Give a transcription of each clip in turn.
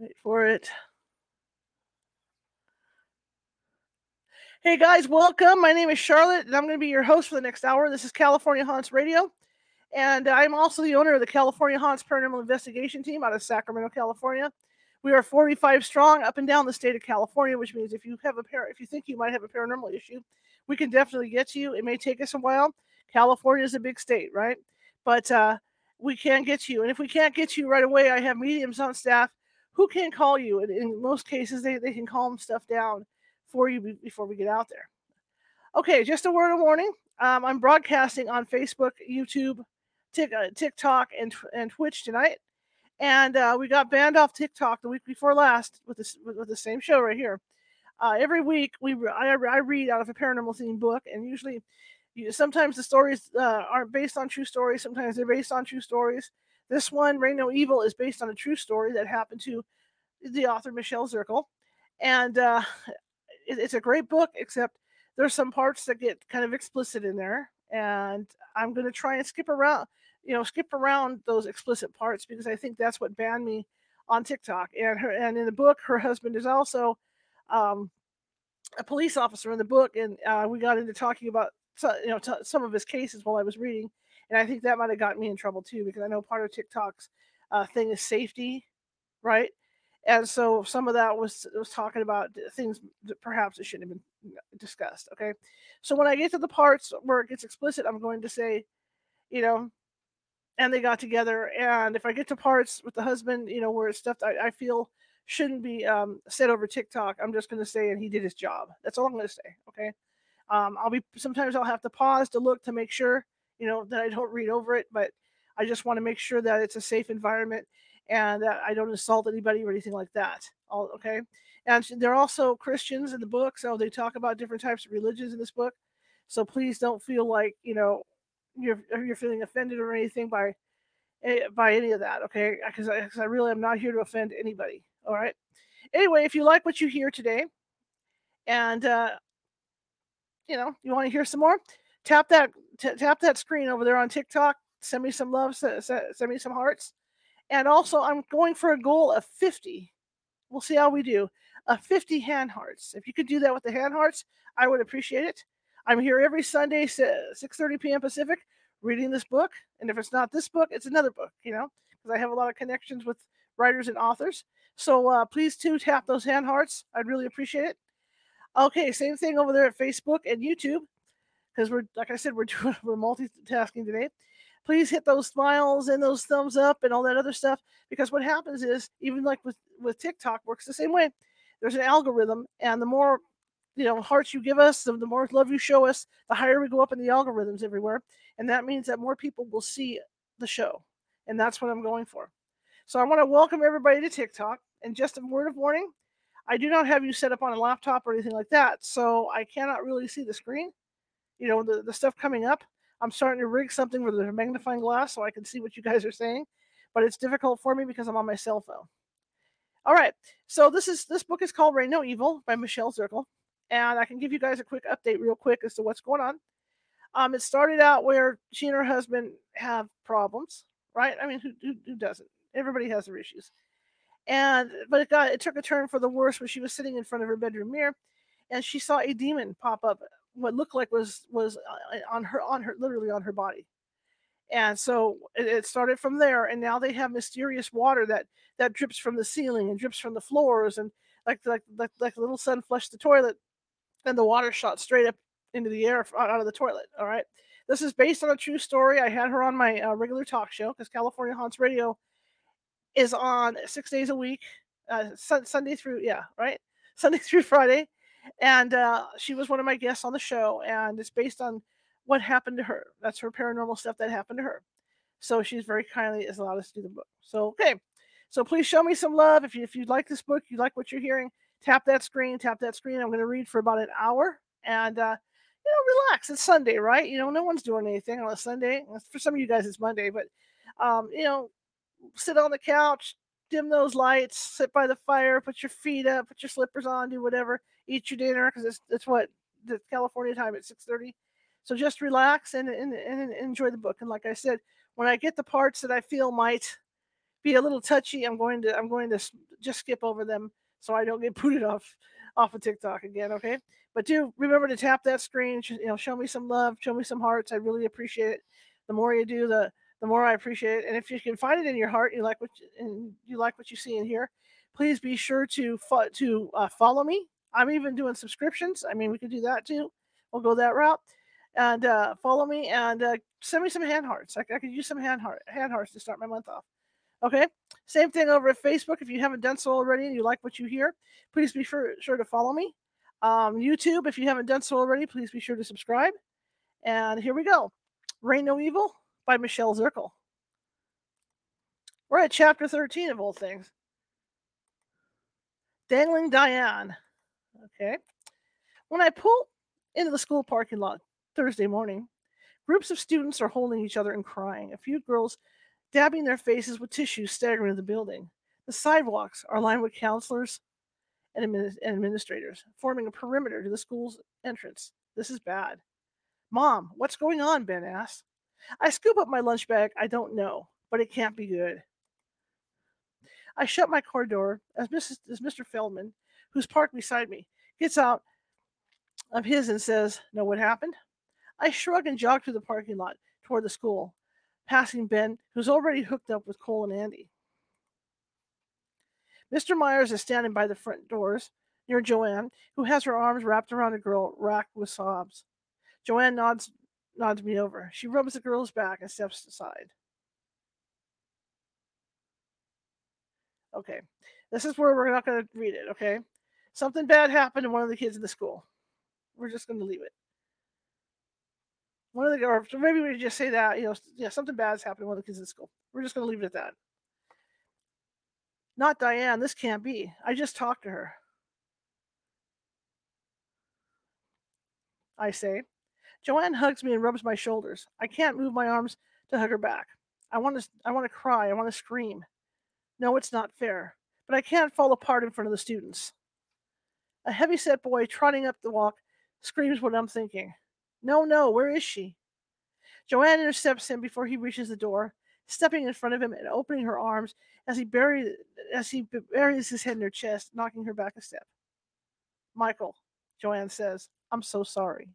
Wait for it. Hey guys, welcome. My name is Charlotte, and I'm going to be your host for the next hour. This is California Haunts Radio, and I'm also the owner of the California Haunts Paranormal Investigation Team out of Sacramento, California. We are 45 strong up and down the state of California, which means if you have a par- if you think you might have a paranormal issue, we can definitely get to you. It may take us a while. California is a big state, right? But uh, we can get you, and if we can't get you right away, I have mediums on staff who can call you? And in most cases, they, they can calm stuff down for you before we get out there. Okay, just a word of warning. Um, I'm broadcasting on Facebook, YouTube, Tik, uh, TikTok, and, and Twitch tonight. And uh, we got banned off TikTok the week before last with this with, with the same show right here. Uh, every week we I, I read out of a paranormal themed book, and usually, you, sometimes the stories uh, aren't based on true stories. Sometimes they're based on true stories. This one, Rain No Evil, is based on a true story that happened to the author Michele Zirkle. And uh, it, it's a great book, except there's some parts that get kind of explicit in there. And I'm going to try and skip around, you know, skip around those explicit parts because I think that's what banned me on TikTok. And her, and in the book, her husband is also um, a police officer in the book, and uh, we got into talking about you know t- some of his cases while I was reading, and I think that might have gotten me in trouble too because I know part of TikTok's uh, thing is safety, right? And so some of that was was talking about things that perhaps it shouldn't have been discussed. Okay, so when I get to the parts where it gets explicit, I'm going to say, you know, and they got together. And if I get to parts with the husband, you know, where it's stuff I, I feel shouldn't be um, said over TikTok, I'm just going to say, and he did his job. That's all I'm going to say. Okay. Um, I'll be sometimes I'll have to pause to look to make sure you know, that I don't read over it, but I just want to make sure that it's a safe environment and that I don't insult anybody or anything like that. All okay. And they're also Christians in the book, so they talk about different types of religions in this book. So please don't feel like you know you're you're feeling offended or anything by eh, by any of that. Okay, because I, I really am not here to offend anybody. All right. Anyway, if you like what you hear today, and uh, you know you want to hear some more, tap that t- tap that screen over there on TikTok. Send me some love. Send, send me some hearts. And also, I'm going for a goal of 50. We'll see how we do. A 50 hand hearts. If you could do that with the hand hearts, I would appreciate it. I'm here every Sunday, 6:30 p.m. Pacific, reading this book. And if it's not this book, it's another book. You know, because I have a lot of connections with writers and authors. So uh, please too tap those hand hearts. I'd really appreciate it. Okay, same thing over there at Facebook and YouTube because we're like I said, we're doing we're multitasking today. Please hit those smiles and those thumbs up and all that other stuff because what happens is even like with with TikTok works the same way. There's an algorithm, and the more you know hearts you give us, the, the more love you show us, the higher we go up in the algorithms everywhere, and that means that more people will see the show, and that's what I'm going for. So I want to welcome everybody to TikTok. And just a word of warning, I do not have you set up on a laptop or anything like that, so I cannot really see the screen you know, the, the stuff coming up. I'm starting to rig something with a magnifying glass so I can see what you guys are saying, but it's difficult for me because I'm on my cell phone. All right, so this is this book is called Rain No Evil by Michele Zirkle, and I can give you guys a quick update, real quick, as to what's going on. Um, it started out where she and her husband have problems, right? I mean, who, who, who doesn't? Everybody has their issues, and but it got it took a turn for the worse when she was sitting in front of her bedroom mirror, and she saw a demon pop up what looked like was was uh, on her on her literally on her body. And so it, it, started from there and now they have mysterious water that that drips from the ceiling and drips from the floors and like like like, like little son flushed the toilet and the water shot straight up into the air out of the toilet all right? This is based on a true story. I had her on my uh, regular talk show because california haunts radio is on six days a week uh, sunday through yeah right? Sunday through friday and uh, she was one of my guests on the show, and it's based on what happened to her. That's her paranormal stuff that happened to her. So she's very kindly has allowed us to do the book. So okay, so please show me some love if you if you like this book, you like what you're hearing. Tap that screen, tap that screen. I'm going to read for about an hour, and uh, you know, relax. It's Sunday, right? You know, no one's doing anything on a Sunday. For some of you guys, it's Monday, but um, you know, sit on the couch, dim those lights, sit by the fire, put your feet up, put your slippers on, do whatever, eat your dinner because it's, it's what the California time at 6:30. So just relax and, and and enjoy the book. And like I said, when I get the parts that I feel might be a little touchy, I'm going to I'm going to just skip over them so I don't get booted off off of TikTok again. Okay, but do remember to tap that screen. You know, show me some love, show me some hearts. I really appreciate it. The more you do, the the more I appreciate it. And if you can find it in your heart, you like what you, and you like what you see in here, please be sure to fo- to uh, follow me. I'm even doing subscriptions. I mean, we could do that too. We'll go that route and uh, follow me and uh, send me some hand hearts. I, I could use some hand heart hand hearts to start my month off. Okay. Same thing over at Facebook. If you haven't done so already and you like what you hear, please be sure, sure to follow me. Um, YouTube, if you haven't done so already, please be sure to subscribe. And here we go. Rain No Evil by Michele Zirkle. We're at chapter 13 of all things. Dangling Diane. Okay. When I pull into the school parking lot Thursday morning, groups of students are holding each other and crying. A few girls dabbing their faces with tissues staggering into the building. The sidewalks are lined with counselors and, admin- and administrators, forming a perimeter to the school's entrance. This is bad. Mom, what's going on? Ben asks. I scoop up my lunch bag. I don't know, but it can't be good. I shut my car door as, Mrs., as Mr. Feldman, who's parked beside me, gets out of his and says, Know what happened? I shrug and jog through the parking lot toward the school, passing Ben, who's already hooked up with Cole and Andy. Mr. Myers is standing by the front doors near Joanne, who has her arms wrapped around a girl racked with sobs. Joanne nods nods me over. She rubs the girl's back and steps aside. Okay, this is where we're not going to read it. Okay, something bad happened to one of the kids in the school. We're just going to leave it. One of the, or maybe we just say that you know, yeah, something bad's happened to one of the kids in the school. We're just going to leave it at that. Not Diane. This can't be. I just talked to her. I say. Joanne hugs me and rubs my shoulders. I can't move my arms to hug her back. I want to I want to cry. I want to scream. No, it's not fair. But I can't fall apart in front of the students. A heavy-set boy trotting up the walk screams what I'm thinking. No, no, where is she? Joanne intercepts him before he reaches the door, stepping in front of him and opening her arms as he buries as he buries his head in her chest, knocking her back a step. Michael, Joanne says, I'm so sorry.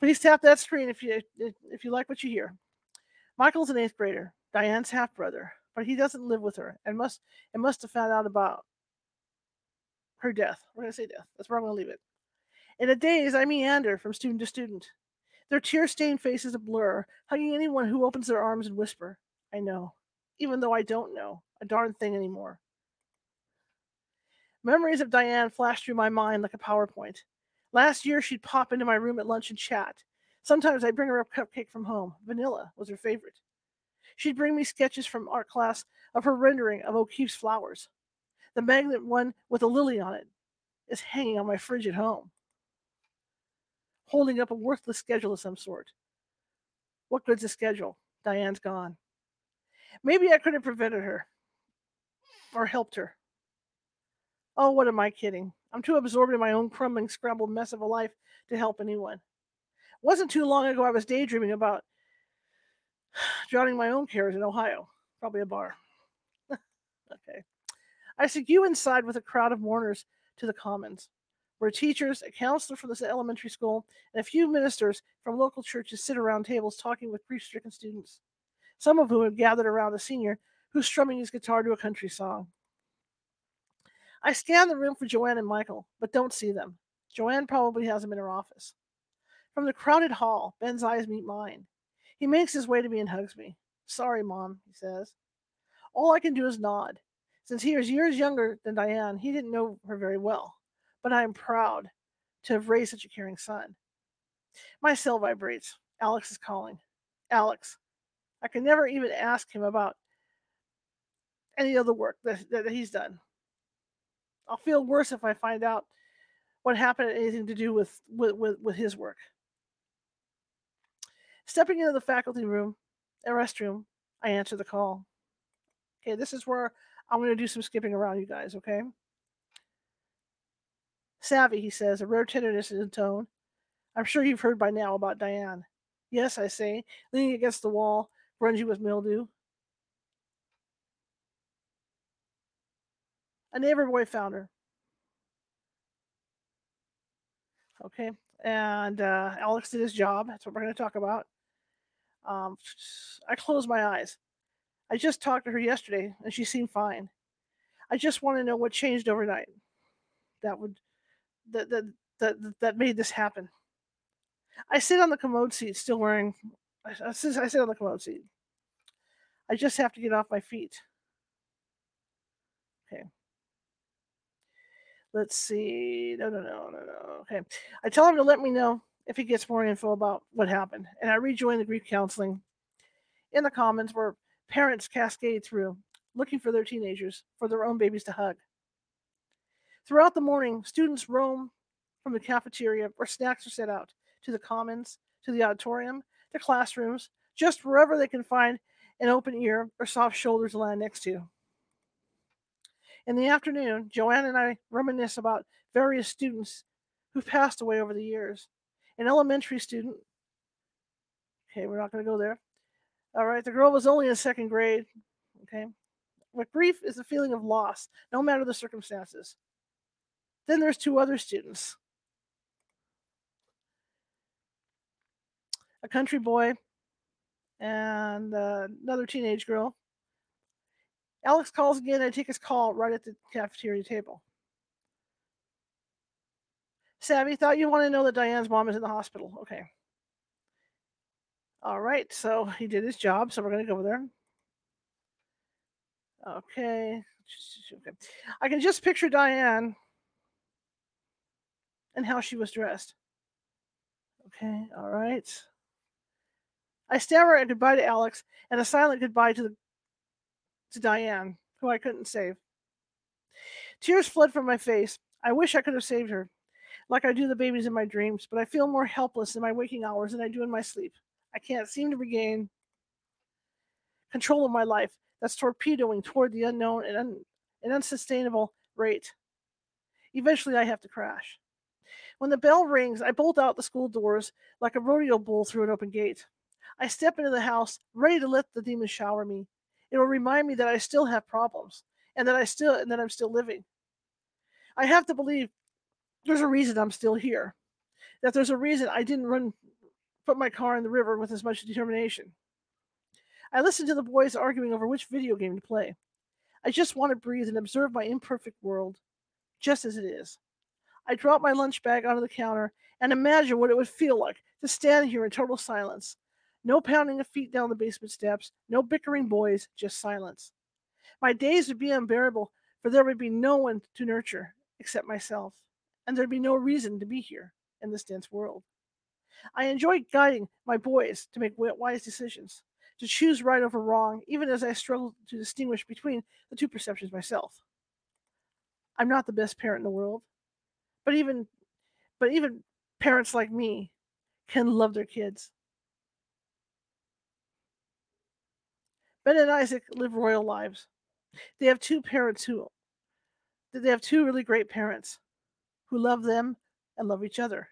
Please tap that screen if you if you like what you hear. Michael's an eighth grader, Diane's half brother, but he doesn't live with her and must and must have found out about her death. We're gonna say death. That's where I'm gonna leave it. In a daze, I meander from student to student. Their tear-stained faces a blur, hugging anyone who opens their arms and whisper, I know, even though I don't know a darn thing anymore. Memories of Diane flash through my mind like a PowerPoint. Last year, she'd pop into my room at lunch and chat. Sometimes I'd bring her a cupcake from home. Vanilla was her favorite. She'd bring me sketches from art class of her rendering of O'Keeffe's flowers. The magnet one with a lily on it is hanging on my fridge at home, holding up a worthless schedule of some sort. What good's a schedule? Diane's gone. Maybe I could have prevented her or helped her. Oh, what am I kidding? I'm too absorbed in my own crumbling, scrambled mess of a life to help anyone. It wasn't too long ago I was daydreaming about drowning my own cares in Ohio. Probably a bar. okay. I you inside with a crowd of mourners to the commons, where teachers, a counselor from the elementary school, and a few ministers from local churches sit around tables talking with grief stricken students, some of whom have gathered around a senior who's strumming his guitar to a country song. I scan the room for Joanne and Michael, but don't see them. Joanne probably has them in her office. From the crowded hall, Ben's eyes meet mine. He makes his way to me and hugs me. Sorry, Mom, he says. All I can do is nod. Since he was years younger than Diane, he didn't know her very well, but I am proud to have raised such a caring son. My cell vibrates. Alex is calling. Alex. I can never even ask him about any other work that, that he's done. I'll feel worse if I find out what happened had anything to do with, with, with, with his work. Stepping into the faculty room, a restroom, I answer the call. Okay, this is where I'm going to do some skipping around you guys, okay? Savvy, he says, a rare tenderness in tone. I'm sure you've heard by now about Diane. Yes, I say, leaning against the wall, grungy with mildew. A neighbor boy found her. Okay, and uh, Alex did his job. That's what we're going to talk about. Um, I close my eyes. I just talked to her yesterday, and she seemed fine. I just want to know what changed overnight. That would that that that that made this happen. I sit on the commode seat, still wearing. I, I sit on the commode seat. I just have to get off my feet. Okay. Let's see. No, no, no, no, no. Okay. I tell him to let me know if he gets more info about what happened, and I rejoin the grief counseling in the comments where parents cascade through looking for their teenagers, for their own babies to hug. Throughout the morning, students roam from the cafeteria where snacks are set out to the commons, to the auditorium, to classrooms, just wherever they can find an open ear or soft shoulder to land next to. In the afternoon, Joanne and I reminisce about various students who've passed away over the years. An elementary student, okay, we're not going to go there. All right, the girl was only in second grade, okay. But grief is a feeling of loss, no matter the circumstances. Then there's two other students a country boy and uh, another teenage girl. Alex calls again. I take his call right at the cafeteria table. Savvy, thought you want to know that Diane's mom is in the hospital. Okay. All right, so he did his job, so we're going to go over there. Okay. okay. I can just picture Diane and how she was dressed. Okay, all right. I stammer a goodbye to Alex and a silent goodbye to the to Diane, who I couldn't save. Tears fled from my face. I wish I could have saved her, like I do the babies in my dreams, but I feel more helpless in my waking hours than I do in my sleep. I can't seem to regain control of my life that's torpedoing toward the unknown and un- an unsustainable rate. Eventually, I have to crash. When the bell rings, I bolt out the school doors like a rodeo bull through an open gate. I step into the house, ready to let the demons shower me. It will remind me that I still have problems and that I still and that I'm still living. I have to believe there's a reason I'm still here. That there's a reason I didn't run put my car in the river with as much determination. I listen to the boys arguing over which video game to play. I just want to breathe and observe my imperfect world just as it is. I drop my lunch bag onto the counter and imagine what it would feel like to stand here in total silence, no pounding of feet down the basement steps, no bickering boys, just silence. My days would be unbearable, for there would be no one to nurture except myself, and there'd be no reason to be here in this dense world. I enjoy guiding my boys to make wise decisions, to choose right over wrong, even as I struggle to distinguish between the two perceptions myself. I'm not the best parent in the world, but even but even parents like me can love their kids Ben and Isaac live royal lives. They have two parents who they have two really great parents who love them and love each other,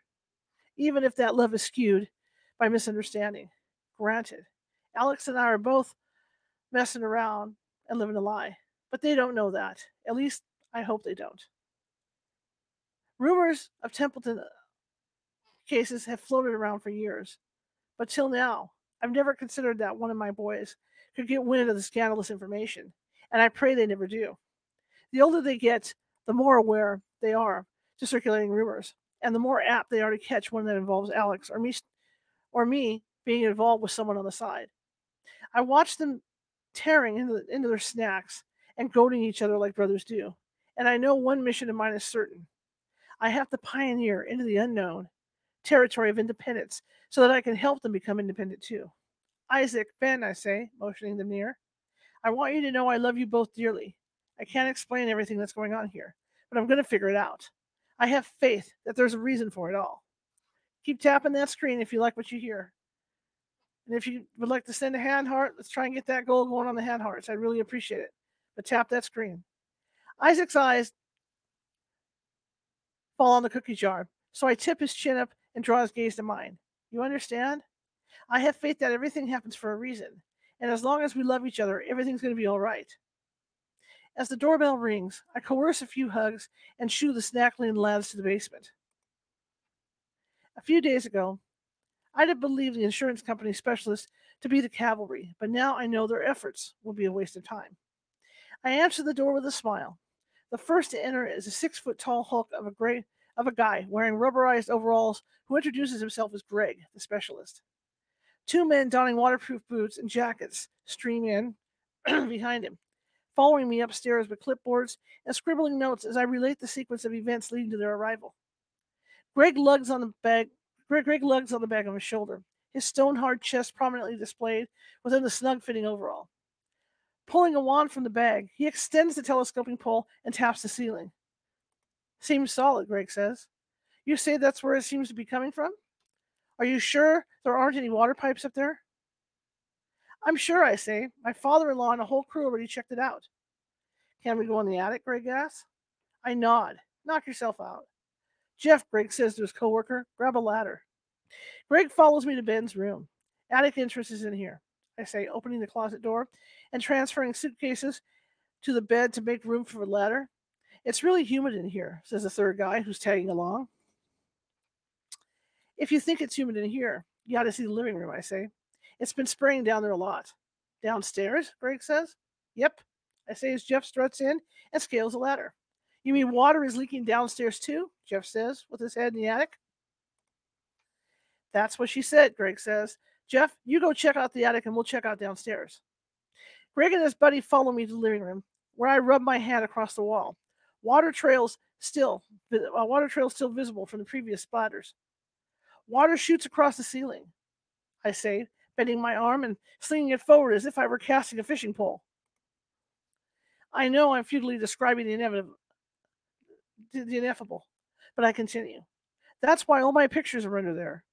even if that love is skewed by misunderstanding. Granted, Alex and I are both messing around and living a lie, but they don't know that. At least I hope they don't. Rumors of Templeton uh, cases have floated around for years, but till now, I've never considered that one of my boys could get wind of the scandalous information, and I pray they never do. The older they get, the more aware they are to circulating rumors, and the more apt they are to catch one that involves Alex or me, or me being involved with someone on the side. I watch them tearing into, into their snacks and goading each other like brothers do, and I know one mission of mine is certain. I have to pioneer into the unknown territory of independence so that I can help them become independent too. Isaac, Ben, I say, motioning them near. I want you to know I love you both dearly. I can't explain everything that's going on here, but I'm going to figure it out. I have faith that there's a reason for it all. Keep tapping that screen if you like what you hear. And if you would like to send a hand heart, let's try and get that goal going on the hand hearts. I'd really appreciate it. But tap that screen. Isaac's eyes fall on the cookie jar, so I tip his chin up and draw his gaze to mine. You understand? I have faith that everything happens for a reason. And as long as we love each other, everything's going to be all right. As the doorbell rings, I coerce a few hugs and shoo the snackling lads to the basement. A few days ago, I'd have believed the insurance company specialist to be the cavalry, but now I know their efforts will be a waste of time. I answer the door with a smile. The first to enter is a six foot tall hulk of a gray of a guy wearing rubberized overalls who introduces himself as Greg, the specialist. Two men donning waterproof boots and jackets stream in behind him, following me upstairs with clipboards and scribbling notes as I relate the sequence of events leading to their arrival. Greg lugs on the bag. Greg, Greg lugs on the back of his shoulder, his stone hard chest prominently displayed within the snug fitting overall. Pulling a wand from the bag, he extends the telescoping pole and taps the ceiling. Seems solid, Greg says. You say that's where it seems to be coming from? Are you sure there aren't any water pipes up there? I'm sure, I say. My father in law and a whole crew already checked it out. Can we go in the attic? Greg asks. I nod. Knock yourself out. Jeff, Greg says to his coworker, grab a ladder. Greg follows me to Ben's room. Attic entrance is in here. I say, opening the closet door and transferring suitcases to the bed to make room for a ladder. It's really humid in here, says the third guy who's tagging along. If you think it's humid in here, you ought to see the living room, I say. It's been spraying down there a lot. Downstairs, Greg says. Yep, I say as Jeff struts in and scales the ladder. You mean water is leaking downstairs too? Jeff says, with his head in the attic. That's what she said, Greg says. Jeff, you go check out the attic and we'll check out downstairs. Greg and his buddy follow me to the living room, where I rub my hand across the wall. Water trails still, uh, water trails still visible from the previous splatters. Water shoots across the ceiling. I say, bending my arm and slinging it forward as if I were casting a fishing pole. I know I'm futilely describing the inevitable, the ineffable, but I continue. That's why all my pictures are under there.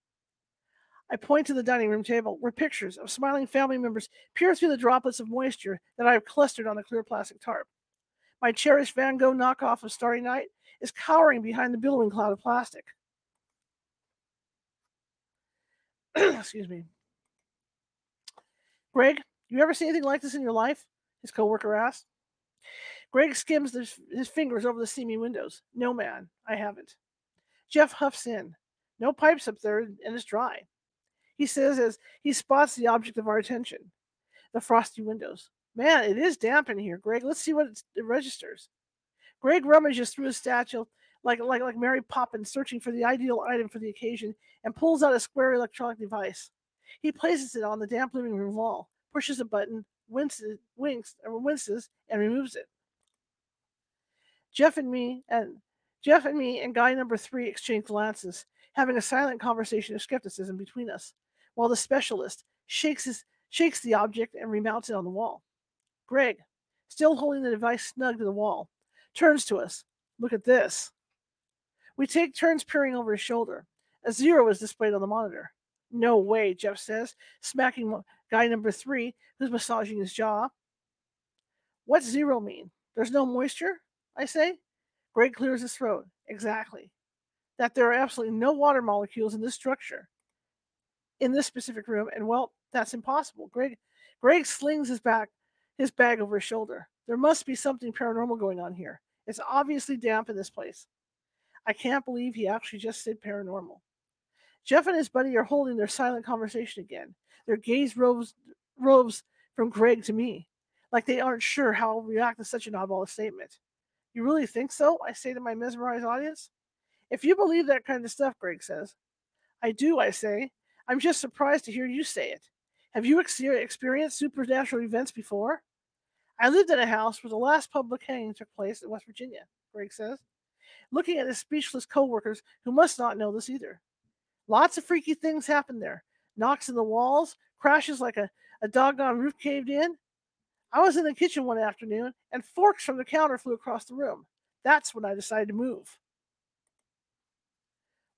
I point to the dining room table where pictures of smiling family members peer through the droplets of moisture that I have clustered on the clear plastic tarp. My cherished Van Gogh knockoff of Starry Night is cowering behind the billowing cloud of plastic. Excuse me. Greg, you ever see anything like this in your life? His coworker asked. Greg skims his, his fingers over the steamy windows. No, man, I haven't. Jeff huffs in. No pipes up there, and it's dry. He says as he spots the object of our attention the frosty windows. Man, it is damp in here, Greg. Let's see what it registers. Greg rummages through his statue like, like, like Mary Poppins, searching for the ideal item for the occasion, and pulls out a square electronic device. He places it on the damp living room wall, pushes a button, winces, winks, winces, and removes it. Jeff and me and Jeff and me and guy number three exchange glances, having a silent conversation of skepticism between us, while the specialist shakes his shakes the object and remounts it on the wall. Greg, still holding the device snug to the wall, turns to us. Look at this. We take turns peering over his shoulder. A zero is displayed on the monitor. No way, Jeff says, smacking guy number three, who's massaging his jaw. What's zero mean? There's no moisture? I say. Greg clears his throat. Exactly. That there are absolutely no water molecules in this structure, in this specific room, and well, that's impossible. Greg Greg slings his back his bag over his shoulder. There must be something paranormal going on here. It's obviously damp in this place. I can't believe he actually just said paranormal. Jeff and his buddy are holding their silent conversation again. Their gaze roves, roves from Greg to me, like they aren't sure how I'll react to such an oddball statement. You really think so? I say to my mesmerized audience. If you believe that kind of stuff, Greg says. I do, I say. I'm just surprised to hear you say it. Have you ex- experienced supernatural events before? I lived in a house where the last public hanging took place in West Virginia, Greg says, looking at his speechless coworkers who must not know this either. Lots of freaky things happened there. Knocks in the walls, crashes like a, a doggone roof caved in. I was in the kitchen one afternoon and forks from the counter flew across the room. That's when I decided to move.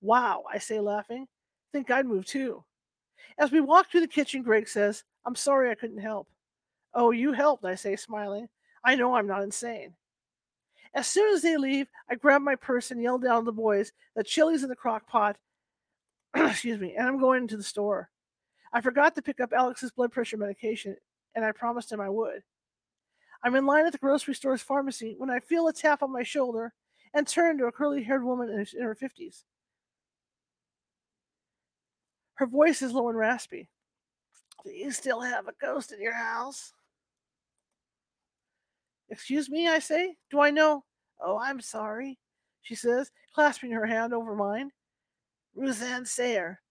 Wow, I say, laughing. Think I'd move too. As we walk through the kitchen, Greg says, I'm sorry I couldn't help. Oh, you helped, I say, smiling. I know I'm not insane. As soon as they leave, I grab my purse and yell down to the boys that chili's in the crock pot. excuse me, and I'm going to the store. I forgot to pick up Alex's blood pressure medication, and I promised him I would. I'm in line at the grocery store's pharmacy when I feel a tap on my shoulder and turn to a curly haired woman in her, in her 50s. Her voice is low and raspy. Do you still have a ghost in your house? Excuse me, I say. Do I know? Oh, I'm sorry, she says, clasping her hand over mine. Ruth Ann Sayer,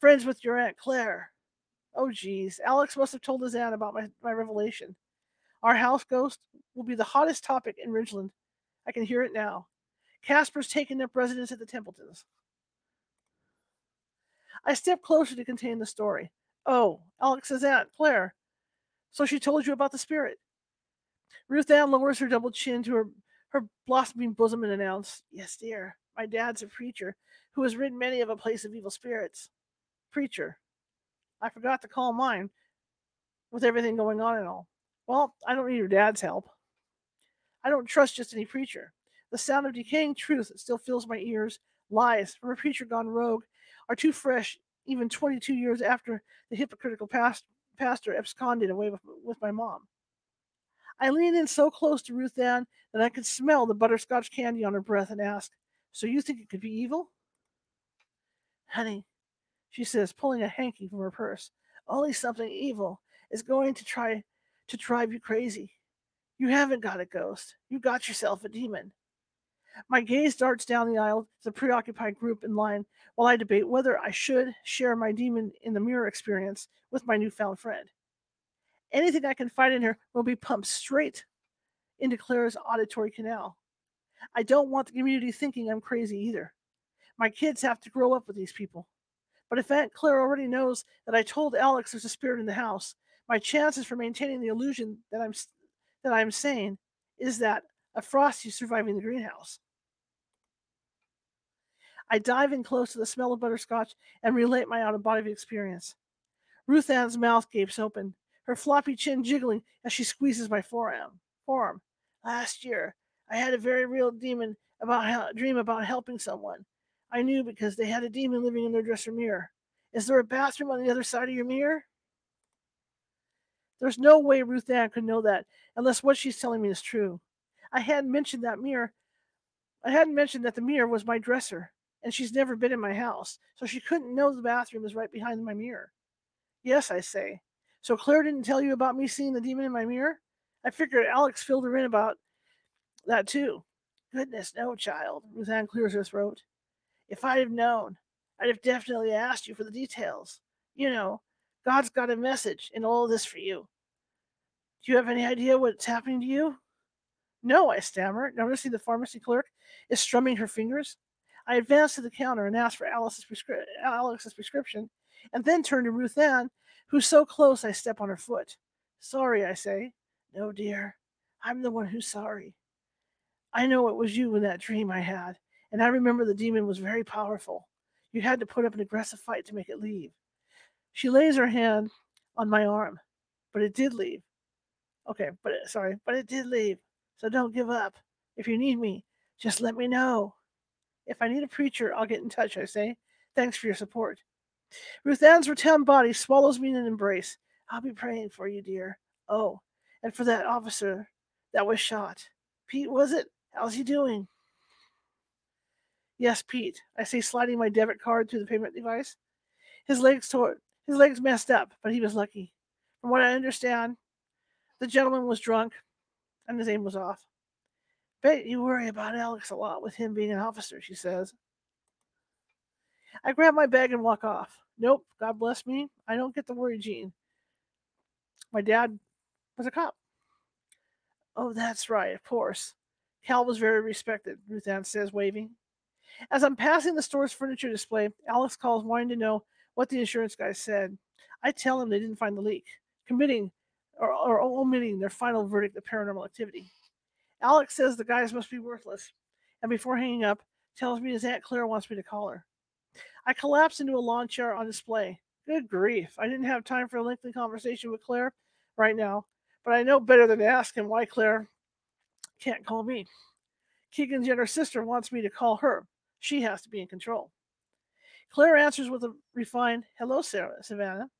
friends with your Aunt Claire. Oh, geez, Alex must have told his aunt about my, my revelation. Our house ghost will be the hottest topic in Ridgeland. I can hear it now. Casper's taken up residence at the Templetons. I step closer to contain the story. Oh, Alex's aunt, Claire. So she told you about the spirit. Ruth Ann lowers her double chin to her, her blossoming bosom and announces, Yes, dear. My dad's a preacher who has rid many of a place of evil spirits. Preacher. I forgot to call mine with everything going on and all. Well, I don't need your dad's help. I don't trust just any preacher. The sound of decaying truth still fills my ears, lies from a preacher gone rogue, are too fresh, even 22 years after the hypocritical past, pastor absconded away with, with my mom. I lean in so close to Ruth Ann that I could smell the butterscotch candy on her breath and ask, So you think it could be evil? Honey, she says, pulling a hanky from her purse, only something evil is going to try to drive you crazy. You haven't got a ghost. You got yourself a demon. My gaze darts down the aisle to the preoccupied group in line while I debate whether I should share my demon in the mirror experience with my newfound friend. Anything I can find in her will be pumped straight into Clara's auditory canal. I don't want the community thinking I'm crazy either. My kids have to grow up with these people. But if Aunt Claire already knows that I told Alex there's a spirit in the house, my chances for maintaining the illusion that I'm that I'm sane is that a Frosty surviving the greenhouse. I dive in close to the smell of butterscotch and relate my out of body experience. Ruth Ann's mouth gapes open, her floppy chin jiggling as she squeezes my forearm. Forearm. Last year, I had a very real demon about dream about helping someone. I knew because they had a demon living in their dresser mirror. Is there a bathroom on the other side of your mirror? There's no way Ruth Ann could know that unless what she's telling me is true. I hadn't mentioned that mirror. I hadn't mentioned that the mirror was my dresser, and she's never been in my house, so she couldn't know the bathroom is right behind my mirror. Yes, I say. So Claire didn't tell you about me seeing the demon in my mirror? I figured Alex filled her in about that too. Goodness, no, child. Ruth Ann clears her throat. If I'd have known, I'd have definitely asked you for the details. You know, God's got a message in all this for you. Do you have any idea what's happening to you? No, I stammer, noticing the pharmacy clerk is strumming her fingers. I advance to the counter and ask for Alice's, prescri- Alex's prescription, and then turn to Ruth Ann, who's so close I step on her foot. Sorry, I say. No, dear, I'm the one who's sorry. I know it was you in that dream I had, and I remember the demon was very powerful. You had to put up an aggressive fight to make it leave. She lays her hand on my arm, but it did leave. Okay, but it, sorry, but it did leave. So don't give up. If you need me, just let me know. If I need a preacher, I'll get in touch, I say. Thanks for your support. Ruth Ann's rotund body swallows me in an embrace. I'll be praying for you, dear. Oh, and for that officer that was shot. Pete, was it? How's he doing? Yes, Pete. I say, sliding my debit card through the payment device. His legs tore, his legs messed up, but he was lucky. From what I understand, the gentleman was drunk and his aim was off. Bet you worry about Alex a lot with him being an officer, she says. I grab my bag and walk off. Nope, God bless me. I don't get the worry gene. My dad was a cop. Oh, that's right, of course. Cal was very respected, Ruth Ann says, waving. As I'm passing the store's furniture display, Alex calls wanting to know what the insurance guy said. I tell him they didn't find the leak, committing or, or omitting their final verdict of paranormal activity. Alex says the guys must be worthless, and before hanging up, tells me his Aunt Claire wants me to call her. I collapse into a lawn chair on display. Good grief, I didn't have time for a lengthy conversation with Claire right now, but I know better than to ask him why Claire can't call me. Keegan's younger sister wants me to call her. She has to be in control. Claire answers with a refined, Hello, Sarah, Savannah,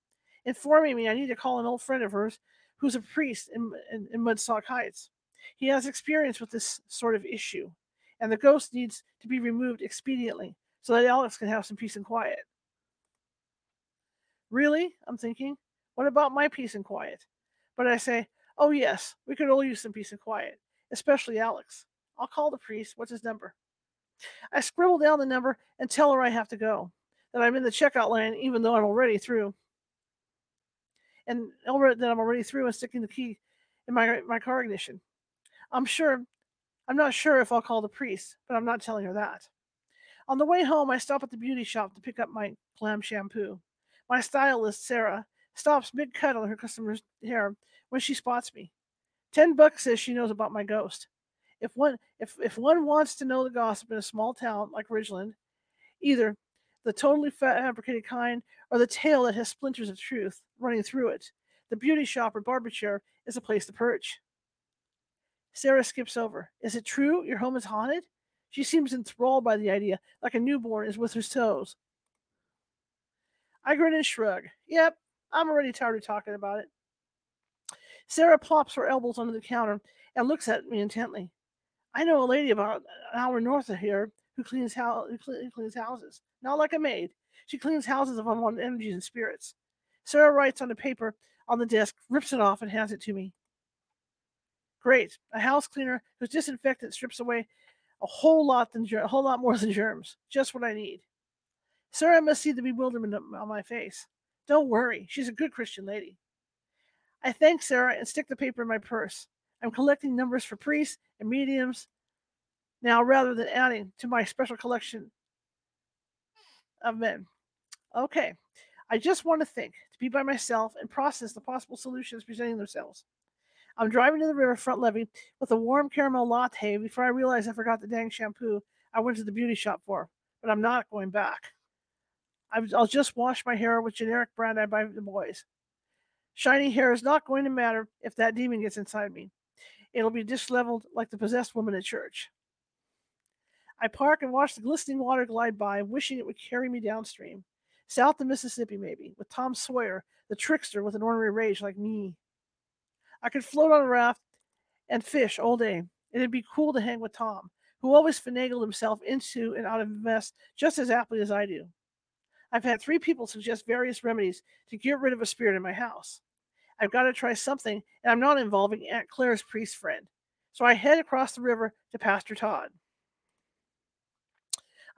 informing me I need to call an old friend of hers who's a priest in, in, in Mudsock Heights. He has experience with this sort of issue, and the ghost needs to be removed expediently so that Alex can have some peace and quiet. Really? I'm thinking. What about my peace and quiet? But I say, Oh, yes, we could all use some peace and quiet, especially Alex. I'll call the priest. What's his number? I scribble down the number and tell her I have to go, that I'm in the checkout line, even though I'm already through. And over that I'm already through and sticking the key in my my car ignition. I'm sure I'm not sure if I'll call the priest, but I'm not telling her that. On the way home, I stop at the beauty shop to pick up my glam shampoo. My stylist, Sarah, stops mid cut on her customer's hair when she spots me. Ten bucks says she knows about my ghost. If one if if one wants to know the gossip in a small town like Ridgeland, either the totally fabricated kind or the tale that has splinters of truth running through it, the beauty shop or barber chair is a place to perch. Sarah skips over. Is it true your home is haunted? She seems enthralled by the idea, like a newborn is with her toes. I grin and shrug. Yep, I'm already tired of talking about it. Sarah plops her elbows under the counter and looks at me intently. I know a lady about an hour north of here who cleans, ho- who cleans houses. Not like a maid. She cleans houses of unwanted energies and spirits. Sarah writes on the paper on the desk, rips it off, and hands it to me. Great. A house cleaner whose disinfectant strips away a whole lot than a whole lot more than germs. Just what I need. Sarah must see the bewilderment on my face. Don't worry, she's a good Christian lady. I thank Sarah and stick the paper in my purse. I'm collecting numbers for priests and mediums now rather than adding to my special collection of men. Okay, I just want to think, to be by myself and process the possible solutions presenting themselves. I'm driving to the riverfront levee with a warm caramel latte before I realize I forgot the dang shampoo I went to the beauty shop for, but I'm not going back. I'll just wash my hair with generic brand I buy the boys. Shiny hair is not going to matter if that demon gets inside me. It'll be disheveled like the possessed woman at church. I park and watch the glistening water glide by, wishing it would carry me downstream, south to Mississippi, maybe, with Tom Sawyer, the trickster with an ornery rage like me. I could float on a raft and fish all day. It'd be cool to hang with Tom, who always finagled himself into and out of mess just as aptly as I do. I've had three people suggest various remedies to get rid of a spirit in my house. I've got to try something, and I'm not involving Aunt Claire's priest friend. So I head across the river to Pastor Todd.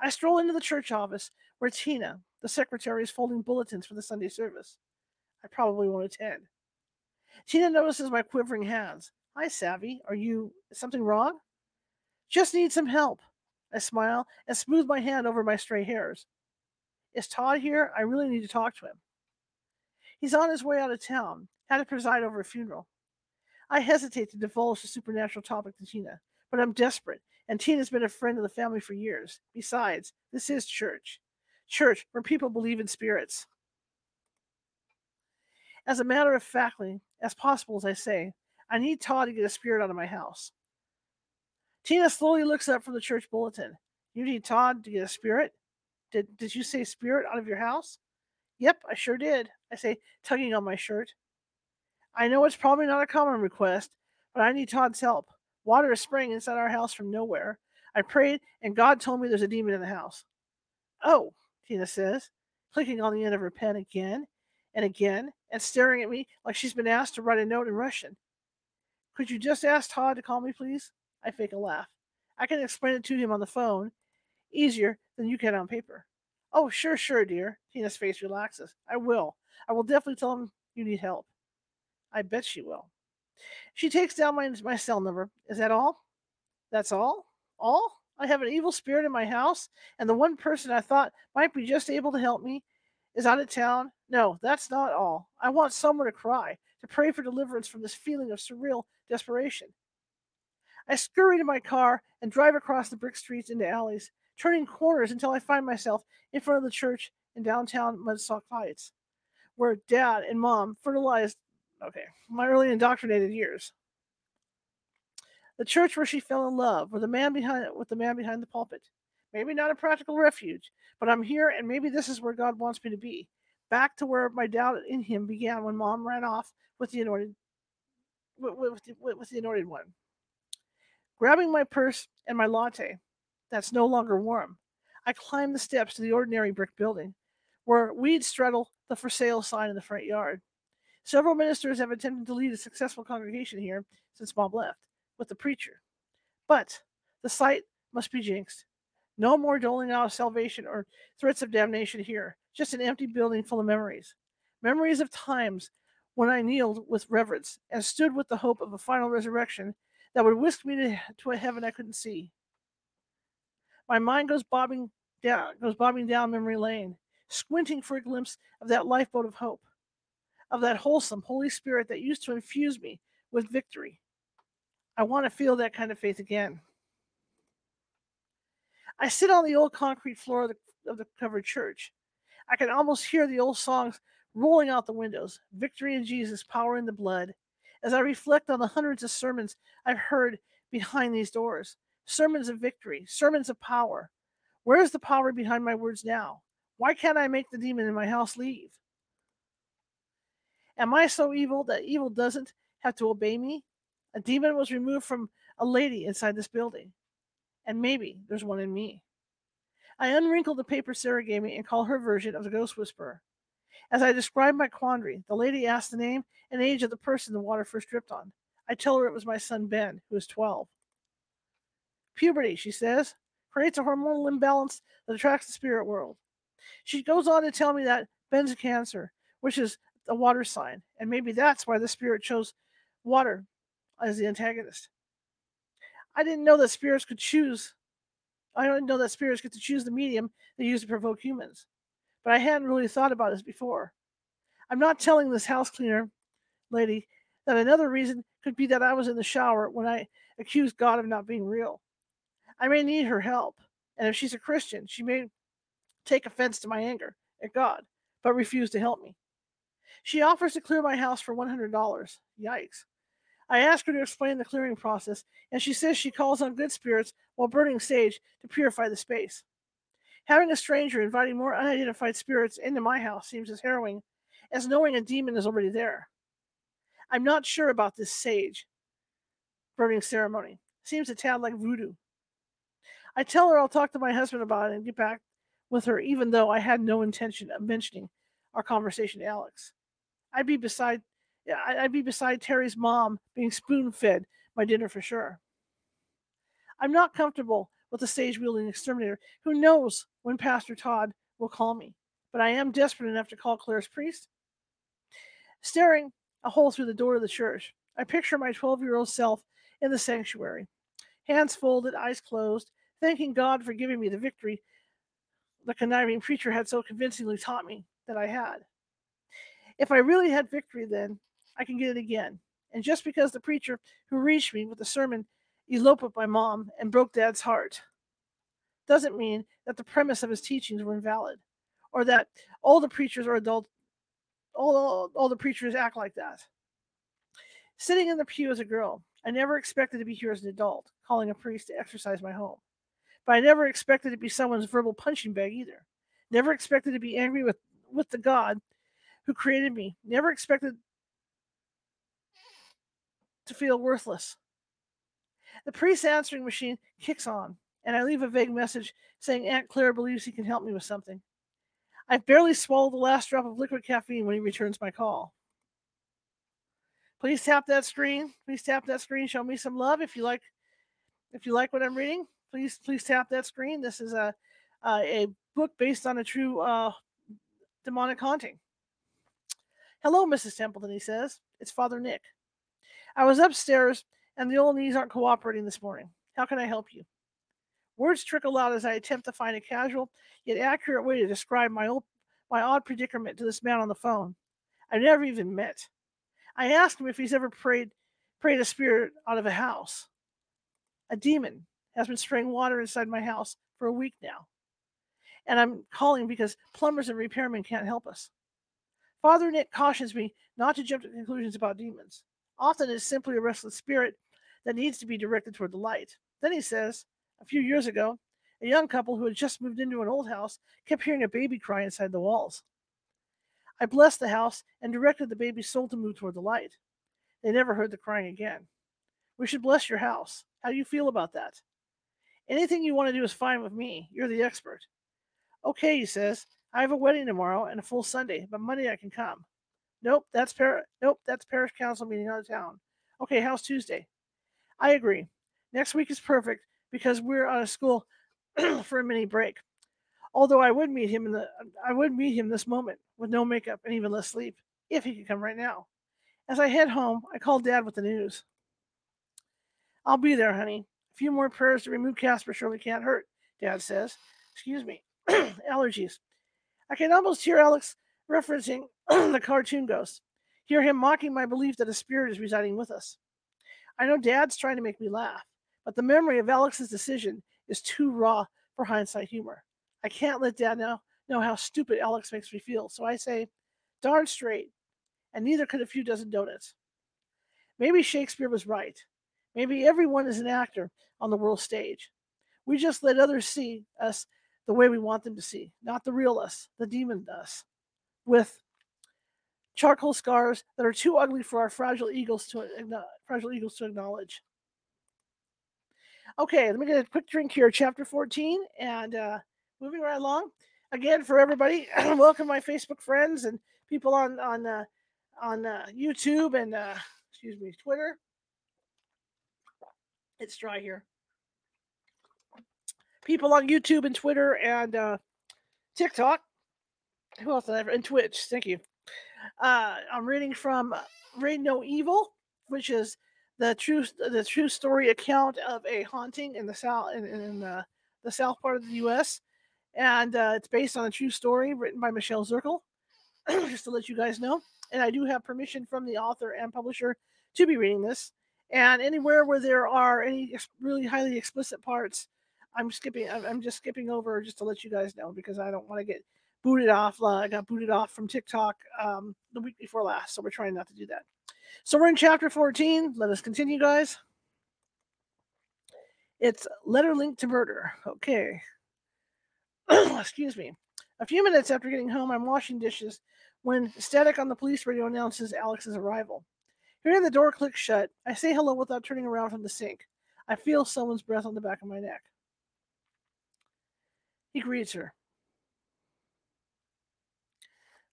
I stroll into the church office where Tina, the secretary, is folding bulletins for the Sunday service. I probably won't attend. Tina notices my quivering hands. Hi, Savvy. Are you something wrong? Just need some help. I smile and smooth my hand over my stray hairs. Is Todd here? I really need to talk to him. He's on his way out of town, had to preside over a funeral. I hesitate to divulge the supernatural topic to Tina, but I'm desperate, and Tina's been a friend of the family for years. Besides, this is church. Church where people believe in spirits. As a matter of factly, as possible as I say, I need Todd to get a spirit out of my house. Tina slowly looks up from the church bulletin. You need Todd to get a spirit? Did did you say spirit out of your house? Yep, I sure did. I say, tugging on my shirt. I know it's probably not a common request, but I need Todd's help. Water is spraying inside our house from nowhere. I prayed, and God told me there's a demon in the house. Oh, Tina says, clicking on the end of her pen again and again and staring at me like she's been asked to write a note in Russian. Could you just ask Todd to call me, please? I fake a laugh. I can explain it to him on the phone easier than you can on paper. Oh, sure, sure, dear. Tina's face relaxes. I will. I will definitely tell him you need help. I bet she will. She takes down my, my cell number. Is that all? That's all? All? I have an evil spirit in my house, and the one person I thought might be just able to help me is out of town. No, that's not all. I want someone to cry, to pray for deliverance from this feeling of surreal desperation. I scurry to my car and drive across the brick streets into alleys, turning corners until I find myself in front of the church in downtown Mudsock Heights, where dad and mom fertilized, okay, my early indoctrinated years. The church where she fell in love, with the man behind with the man behind the pulpit. Maybe not a practical refuge, but I'm here and maybe this is where God wants me to be. Back to where my doubt in him began when mom ran off with the anointed with, with, with, with the anointed one. Grabbing my purse and my latte, that's no longer warm, I climb the steps to the ordinary brick building, where weeds straddle the for sale sign in the front yard. Several ministers have attempted to lead a successful congregation here since Bob left, with the preacher. But the site must be jinxed. No more doling out of salvation or threats of damnation here, just an empty building full of memories. Memories of times when I kneeled with reverence and stood with the hope of a final resurrection that would whisk me to, to a heaven I couldn't see. My mind goes bobbing down, goes bobbing down memory lane, squinting for a glimpse of that lifeboat of hope, of that wholesome Holy Spirit that used to infuse me with victory. I want to feel that kind of faith again. I sit on the old concrete floor of the, of the covered church. I can almost hear the old songs rolling out the windows Victory in Jesus, power in the blood. As I reflect on the hundreds of sermons I've heard behind these doors sermons of victory, sermons of power. Where is the power behind my words now? Why can't I make the demon in my house leave? Am I so evil that evil doesn't have to obey me? A demon was removed from a lady inside this building, and maybe there's one in me. I unwrinkle the paper Sarah gave me and call her version of the ghost whisperer. As I describe my quandary, the lady asks the name and age of the person the water first dripped on. I tell her it was my son Ben, who is 12. Puberty, she says, creates a hormonal imbalance that attracts the spirit world. She goes on to tell me that Ben's a cancer, which is a water sign, and maybe that's why the spirit chose water as the antagonist. I didn't know that spirits could choose. I didn't know that spirits get to choose the medium they use to provoke humans but I hadn't really thought about this before. I'm not telling this house cleaner lady that another reason could be that I was in the shower when I accused God of not being real. I may need her help, and if she's a Christian, she may take offense to my anger at God, but refuse to help me. She offers to clear my house for $100. Yikes. I ask her to explain the clearing process, and she says she calls on good spirits while burning sage to purify the space. Having a stranger inviting more unidentified spirits into my house seems as harrowing as knowing a demon is already there. I'm not sure about this sage burning ceremony. Seems a tad like voodoo. I tell her I'll talk to my husband about it and get back with her, even though I had no intention of mentioning our conversation to Alex. I'd be beside I'd be beside Terry's mom being spoon fed my dinner for sure. I'm not comfortable with the stage wielding exterminator who knows when Pastor Todd will call me. But I am desperate enough to call Claire's priest. Staring a hole through the door of the church, I picture my 12 year old self in the sanctuary, hands folded, eyes closed, thanking God for giving me the victory the conniving preacher had so convincingly taught me that I had. If I really had victory, then I can get it again. And just because the preacher who reached me with the sermon eloped with my mom and broke dad's heart doesn't mean that the premise of his teachings were invalid or that all the preachers are adult all, all the preachers act like that. Sitting in the pew as a girl i never expected to be here as an adult calling a priest to exorcise my home. But i never expected to be someone's verbal punching bag either. Never expected to be angry with with the god who created me never expected to feel worthless the priest's answering machine kicks on, and I leave a vague message saying Aunt Claire believes he can help me with something. I've barely swallowed the last drop of liquid caffeine when he returns my call. Please tap that screen. Please tap that screen. Show me some love if you like. If you like what I'm reading, please please tap that screen. This is a uh, a book based on a true uh, demonic haunting. Hello, Mrs. Templeton. He says it's Father Nick. I was upstairs and the old knees aren't cooperating this morning. How can I help you? Words trickle out as I attempt to find a casual yet accurate way to describe my old, my odd predicament to this man on the phone. I've never even met. I ask him if he's ever prayed prayed a spirit out of a house. A demon has been spraying water inside my house for a week now. And I'm calling because plumbers and repairmen can't help us. Father Nick cautions me not to jump to conclusions about demons. Often it's simply a restless spirit that needs to be directed toward the light. Then he says, a few years ago, a young couple who had just moved into an old house kept hearing a baby cry inside the walls. I blessed the house and directed the baby's soul to move toward the light. They never heard the crying again. We should bless your house. How do you feel about that? Anything you want to do is fine with me. You're the expert. Okay, he says. I have a wedding tomorrow and a full Sunday, but Monday I can come. Nope, that's par- nope, that's parish council meeting out of town. Okay, how's Tuesday? I agree. Next week is perfect because we're out of school for a mini break. Although I would meet him in the I would meet him this moment with no makeup and even less sleep if he could come right now. As I head home, I call Dad with the news. I'll be there, honey. A few more prayers to remove Casper surely can't hurt, Dad says. Excuse me. Allergies. I can almost hear Alex referencing the cartoon ghost. Hear him mocking my belief that a spirit is residing with us. I know Dad's trying to make me laugh, but the memory of Alex's decision is too raw for hindsight humor. I can't let Dad know, know how stupid Alex makes me feel, so I say, darn straight, and neither could a few dozen donuts. Maybe Shakespeare was right. Maybe everyone is an actor on the world stage. We just let others see us the way we want them to see, not the real us, the demon us, with charcoal scars that are too ugly for our fragile eagles to fragile eagles to acknowledge. Okay, let me get a quick drink here. Chapter 14, and uh, moving right along. Again, for everybody, welcome my Facebook friends and people on on uh, on uh, YouTube and uh, excuse me, Twitter. It's dry here. People on YouTube and Twitter and uh, TikTok. Who else? Did I ever, and Twitch. Thank you. Uh, I'm reading from Rain No Evil, which is the true the true story account of a haunting in the south in, in uh, the south part of the U.S. And uh, it's based on a true story written by Michele Zirkle. just to let you guys know, and I do have permission from the author and publisher to be reading this. And anywhere where there are any really highly explicit parts, I'm skipping. I'm just skipping over just to let you guys know because I don't want to get booted off. Uh, I got booted off from TikTok um, the week before last, so we're trying not to do that. So we're in chapter 14. Let us continue, guys. It's letter linked to murder. Okay. Excuse me. A few minutes after getting home, I'm washing dishes when static on the police radio announces Alex's arrival. Hearing the door click shut, I say hello without turning around from the sink. I feel someone's breath on the back of my neck. He greets her.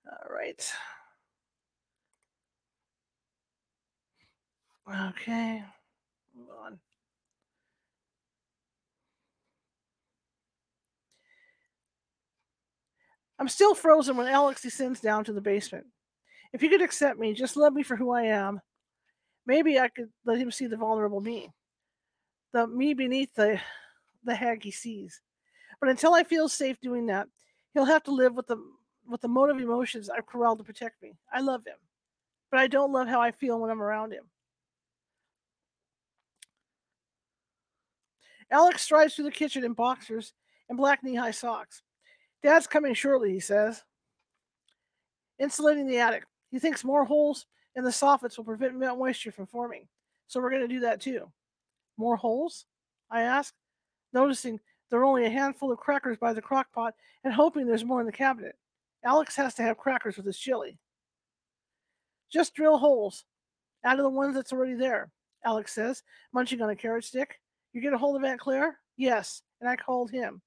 All right. Okay. Move on. I'm still frozen when Alex descends down to the basement. If he could accept me, just love me for who I am, maybe I could let him see the vulnerable me. The me beneath the the hag he sees. But until I feel safe doing that, he'll have to live with the with the motive emotions I've corralled to protect me. I love him, but I don't love how I feel when I'm around him. Alex strides through the kitchen in boxers and black knee high socks. Dad's coming shortly, he says. Insulating the attic. He thinks more holes in the soffits will prevent moisture from forming. So we're going to do that too. More holes? I ask, noticing there are only a handful of crackers by the crock pot and hoping there's more in the cabinet. Alex has to have crackers with his chili. Just drill holes out of the ones that's already there, Alex says, munching on a carrot stick. You get a hold of Aunt Claire? Yes, and I called him.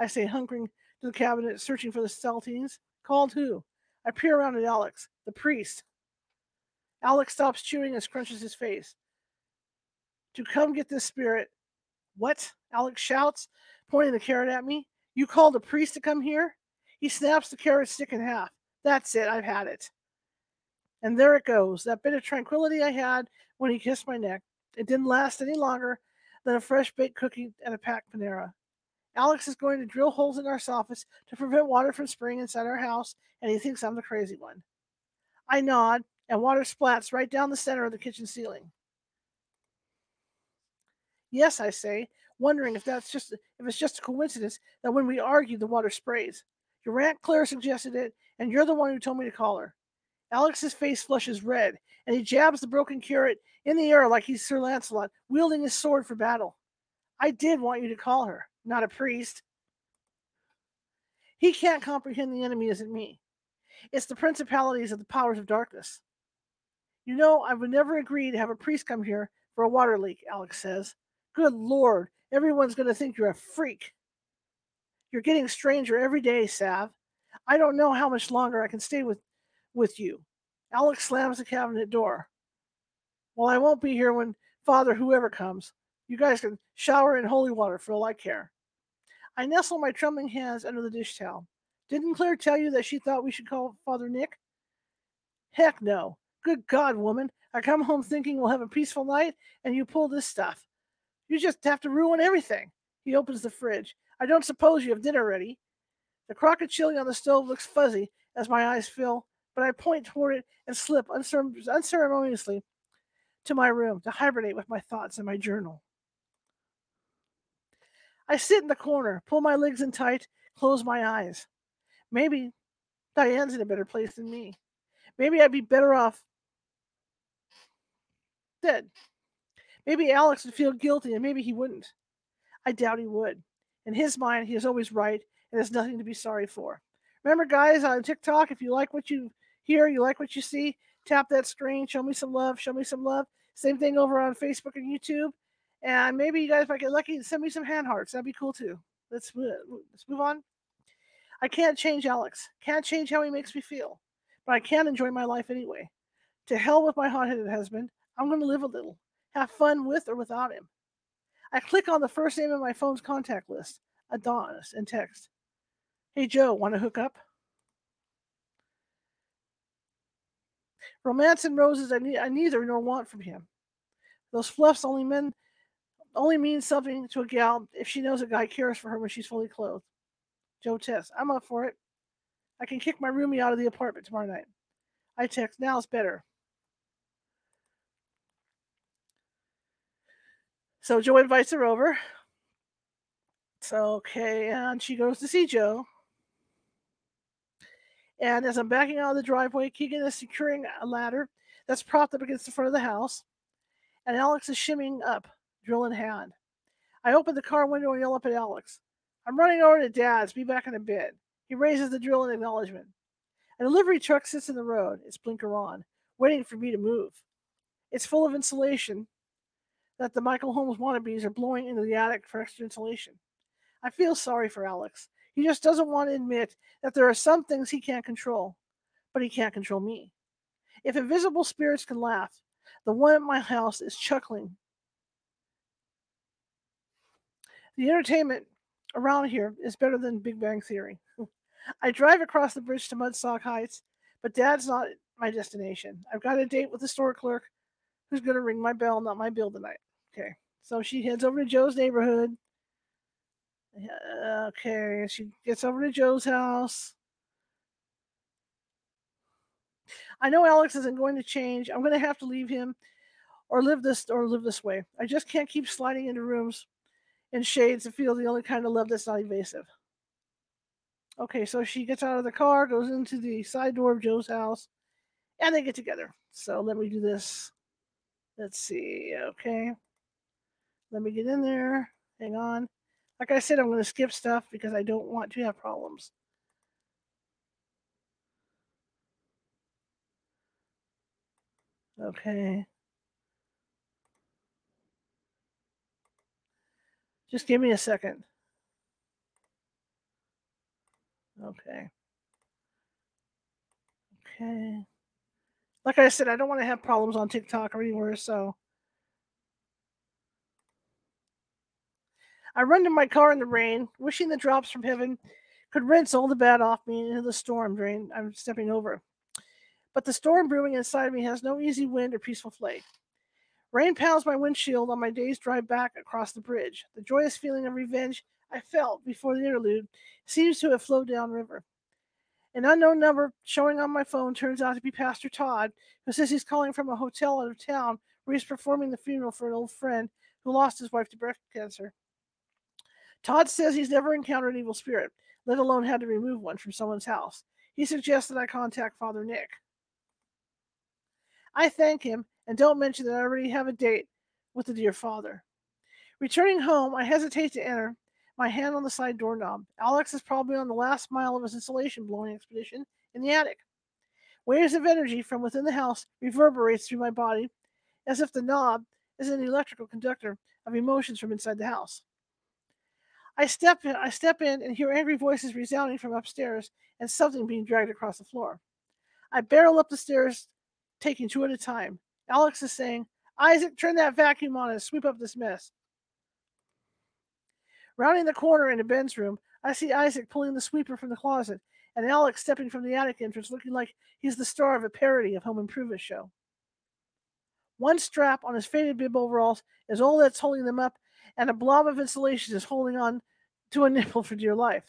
I say, hunkering to the cabinet, searching for the saltines. Called who? I peer around at Alex, the priest. Alex stops chewing and scrunches his face. To come get this spirit. What? Alex shouts, pointing the carrot at me. You called a priest to come here? He snaps the carrot stick in half. That's it, I've had it. And there it goes, that bit of tranquility I had when he kissed my neck. It didn't last any longer than a fresh baked cookie and a packed Panera. Alex is going to drill holes in our soffits to prevent water from spraying inside our house, and he thinks I'm the crazy one. I nod, and water splats right down the center of the kitchen ceiling. Yes, I say, wondering if that's just if it's just a coincidence that when we argue the water sprays. Your Aunt Claire suggested it, and you're the one who told me to call her. Alex's face flushes red, and he jabs the broken curate in the air like he's Sir Lancelot, wielding his sword for battle. I did want you to call her not a priest. He can't comprehend the enemy isn't me. It's the principalities of the powers of darkness. You know, I would never agree to have a priest come here for a water leak, Alex says. Good Lord, everyone's going to think you're a freak. You're getting stranger every day, Sav. I don't know how much longer I can stay with, with you. Alex slams the cabinet door. Well, I won't be here when Father whoever comes. You guys can shower in holy water for all I care. I nestle my trembling hands under the dish towel. Didn't Claire tell you that she thought we should call Father Nick? Heck no. Good God, woman. I come home thinking we'll have a peaceful night, and you pull this stuff. You just have to ruin everything. He opens the fridge. I don't suppose you have dinner ready. The crock of chili on the stove looks fuzzy as my eyes fill, but I point toward it and slip unceremoniously to my room to hibernate with my thoughts and my journal. I sit in the corner, pull my legs in tight, close my eyes. Maybe Diane's in a better place than me. Maybe I'd be better off dead. Maybe Alex would feel guilty and maybe he wouldn't. I doubt he would. In his mind, he is always right and has nothing to be sorry for. Remember, guys, on TikTok, if you like what you hear, you like what you see, tap that screen, show me some love, show me some love. Same thing over on Facebook and YouTube. And maybe you guys might get lucky send me some hand hearts. That'd be cool too. Let's, let's move on. I can't change Alex. Can't change how he makes me feel. But I can enjoy my life anyway. To hell with my hot headed husband. I'm going to live a little, have fun with or without him. I click on the first name in my phone's contact list, Adonis, and text. Hey Joe, want to hook up? Romance and roses I, ne- I neither nor want from him. Those fluffs only men only mean something to a gal if she knows a guy cares for her when she's fully clothed. Joe Tess, I'm up for it. I can kick my roomie out of the apartment tomorrow night. I text, now it's better. So Joe invites her over. So, okay, and she goes to see Joe. And as I'm backing out of the driveway, Keegan is securing a ladder that's propped up against the front of the house. And Alex is shimmying up, drill in hand. I open the car window and yell up at Alex. I'm running over to Dad's. Be back in a bit. He raises the drill in acknowledgement. A delivery truck sits in the road, its blinker on, waiting for me to move. It's full of insulation that the Michael Holmes wannabes are blowing into the attic for extra insulation. I feel sorry for Alex. He just doesn't want to admit that there are some things he can't control, but he can't control me. If invisible spirits can laugh, the one at my house is chuckling. The entertainment around here is better than Big Bang Theory. I drive across the bridge to Mudsock Heights, but Dad's not my destination. I've got a date with the store clerk who's going to ring my bell, not my bill tonight. Okay. So she heads over to Joe's neighborhood. Uh, okay. She gets over to Joe's house. I know Alex isn't going to change. I'm going to have to leave him or live this or live this way. I just can't keep sliding into rooms and shades to feel the only kind of love that's not evasive. Okay, so she gets out of the car, goes into the side door of Joe's house, and they get together. So let me do this. Let's see. Okay. Let me get in there. Hang on. Like I said, I'm going to skip stuff because I don't want to have problems. Okay. Just give me a second. Okay. Okay. Like I said, I don't want to have problems on TikTok or anywhere, so I run to my car in the rain, wishing the drops from heaven could rinse all the bad off me into the storm drain I'm stepping over. But the storm brewing inside me has no easy wind or peaceful flight. Rain pounds my windshield on my day's drive back across the bridge. The joyous feeling of revenge I felt before the interlude seems to have flowed downriver. An unknown number showing on my phone turns out to be Pastor Todd, who says he's calling from a hotel out of town where he's performing the funeral for an old friend who lost his wife to breast cancer. Todd says he's never encountered an evil spirit, let alone had to remove one from someone's house. He suggests that I contact Father Nick. I thank him and don't mention that I already have a date with the dear father. Returning home, I hesitate to enter my hand on the side doorknob. Alex is probably on the last mile of his insulation blowing expedition in the attic. Waves of energy from within the house reverberates through my body as if the knob is an electrical conductor of emotions from inside the house. I step in, I step in and hear angry voices resounding from upstairs and something being dragged across the floor. I barrel up the stairs, taking two at a time. Alex is saying, Isaac, turn that vacuum on and sweep up this mess. Rounding the corner into Ben's room, I see Isaac pulling the sweeper from the closet and Alex stepping from the attic entrance looking like he's the star of a parody of Home Improvement show. One strap on his faded bib overalls is all that's holding them up, and a blob of insulation is holding on to a nipple for dear life.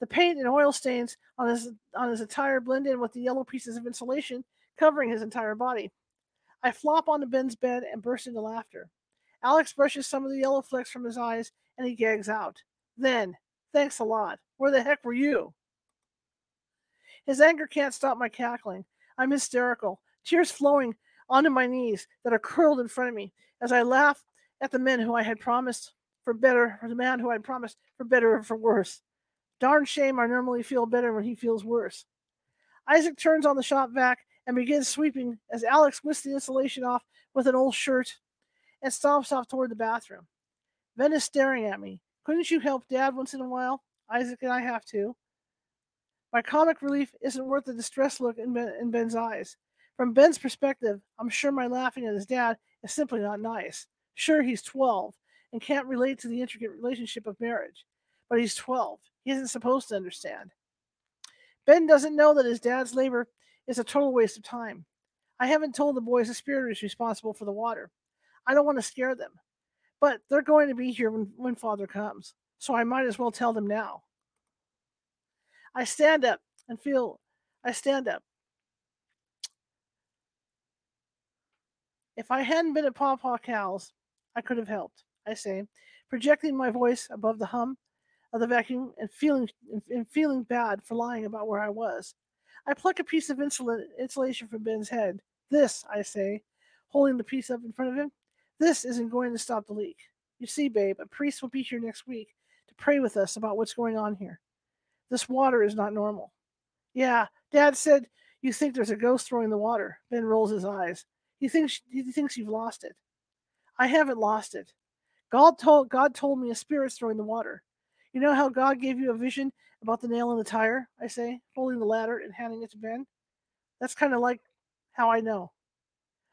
The paint and oil stains on his on his attire blend in with the yellow pieces of insulation covering his entire body. I flop onto Ben's bed and burst into laughter. Alex brushes some of the yellow flecks from his eyes and he gags out. Then, thanks a lot. Where the heck were you? His anger can't stop my cackling. I'm hysterical, tears flowing onto my knees that are curled in front of me as I laugh at the men who I had promised for better, or the man who I had promised for better or for worse. Darn shame I normally feel better when he feels worse. Isaac turns on the shop vac and begins sweeping as Alex whisks the insulation off with an old shirt and stomps off toward the bathroom. Ben is staring at me. Couldn't you help Dad once in a while? Isaac and I have to. My comic relief isn't worth the distressed look in, ben, in Ben's eyes. From Ben's perspective, I'm sure my laughing at his dad is simply not nice. Sure, he's 12 and can't relate to the intricate relationship of marriage, but he's 12. He isn't supposed to understand. Ben doesn't know that his dad's labor is a total waste of time. I haven't told the boys the spirit is responsible for the water. I don't want to scare them, but they're going to be here when, when father comes, so I might as well tell them now. I stand up and feel, I stand up. If I hadn't been at Paw Paw Cal's, I could have helped, I say, projecting my voice above the hum of the vacuum and feeling and feeling bad for lying about where I was. I pluck a piece of insulation from Ben's head. This, I say, holding the piece up in front of him, this isn't going to stop the leak. You see, babe, a priest will be here next week to pray with us about what's going on here. This water is not normal. Yeah, Dad said you think there's a ghost throwing the water. Ben rolls his eyes. He thinks he thinks you've lost it. I haven't lost it. God told God told me a spirit's throwing the water. You know how God gave you a vision about the nail in the tire? I say, holding the ladder and handing it to Ben. That's kind of like how I know.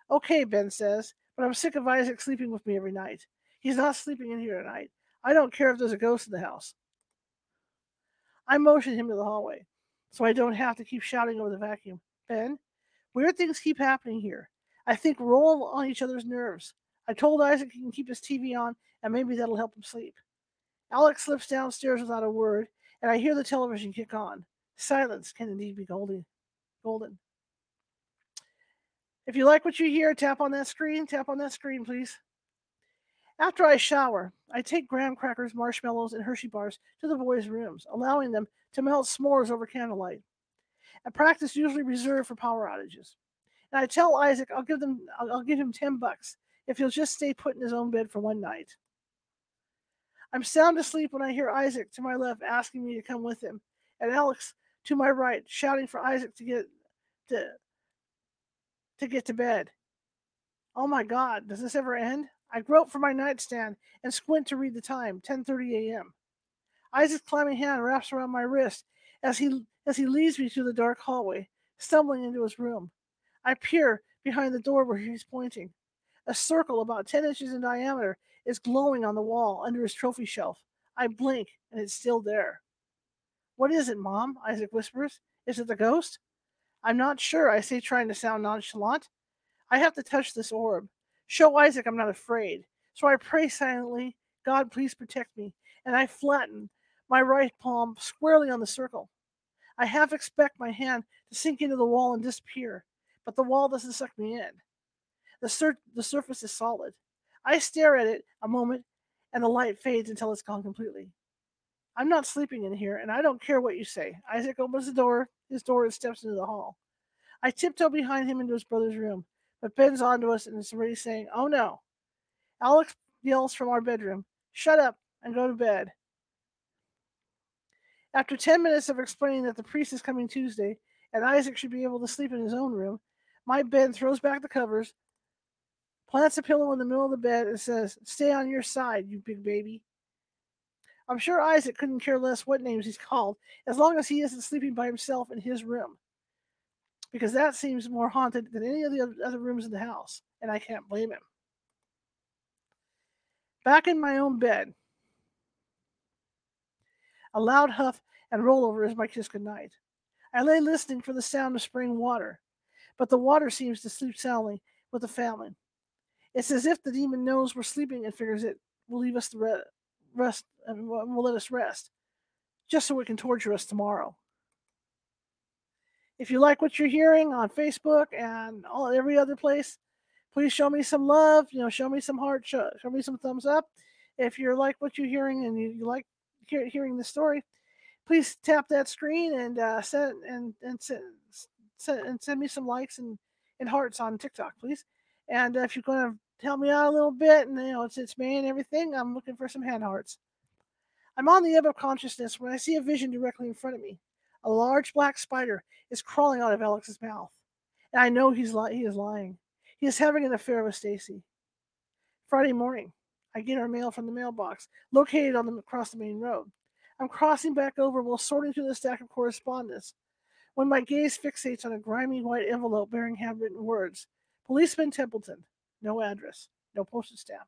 Okay, Ben says, but I'm sick of Isaac sleeping with me every night. He's not sleeping in here tonight. I don't care if there's a ghost in the house. I motion him to the hallway so I don't have to keep shouting over the vacuum. Ben, weird things keep happening here. I think we're on each other's nerves. I told Isaac he can keep his TV on and maybe that'll help him sleep. Alex slips downstairs without a word, and I hear the television kick on. Silence can indeed be golden. Golden. If you like what you hear, tap on that screen. Tap on that screen, please. After I shower, I take graham crackers, marshmallows, and Hershey bars to the boys' rooms, allowing them to melt s'mores over candlelight. A practice usually reserved for power outages. And I tell Isaac I'll give them I'll, give him ten bucks if he'll just stay put in his own bed for one night. I'm sound asleep when I hear Isaac to my left asking me to come with him, and Alex to my right shouting for Isaac to get to to get to bed. Oh my God, does this ever end? I grope for my nightstand and squint to read the time, 10:30 a.m. Isaac's climbing hand wraps around my wrist as he as he leads me through the dark hallway, stumbling into his room. I peer behind the door where he's pointing. A circle about 10 inches in diameter is glowing on the wall under his trophy shelf. I blink and it's still there. What is it, Mom? Isaac whispers. Is it the ghost? I'm not sure, I say, trying to sound nonchalant. I have to touch this orb. Show Isaac I'm not afraid. So I pray silently, God, please protect me. And I flatten my right palm squarely on the circle. I half expect my hand to sink into the wall and disappear, but the wall doesn't suck me in. The, sur- the surface is solid. I stare at it a moment, and the light fades until it's gone completely. I'm not sleeping in here, and I don't care what you say. Isaac opens the door, his door, and steps into the hall. I tiptoe behind him into his brother's room but Ben's onto us and is already saying, Oh no. Alex yells from our bedroom, Shut up and go to bed. After 10 minutes of explaining that the priest is coming Tuesday and Isaac should be able to sleep in his own room. My bed throws back the covers, plants a pillow in the middle of the bed, and says, Stay on your side, you big baby. I'm sure Isaac couldn't care less what names he's called, as long as he isn't sleeping by himself in his room. Because that seems more haunted than any of the other rooms in the house, and I can't blame him. Back in my own bed, a loud huff and rollover is my kiss goodnight. I lay listening for the sound of spring water, but the water seems to sleep soundly with the family. It's as if the demon knows we're sleeping and figures it will leave us the rest and will let us rest, just so it can torture us tomorrow. If you like what you're hearing on Facebook and all every other place, please show me some love. You know, show me some heart, show, show me some thumbs up. If you like what you're hearing and you, you like hear, hearing the story, please tap that screen and uh, send and and send, send and send me some likes and, and hearts on TikTok, please. And if you're going to help me out a little bit, and you know it's it's me and everything, I'm looking for some hand hearts. I'm on the ebb of consciousness when I see a vision directly in front of me. A large black spider is crawling out of Alex's mouth, and I know he's li- he is lying. He is having an affair with Stacy. Friday morning, I get our mail from the mailbox located on the across the main road. I'm crossing back over while sorting through the stack of correspondence when my gaze fixates on a grimy white envelope bearing handwritten words Policeman Templeton, no address, no postage stamp.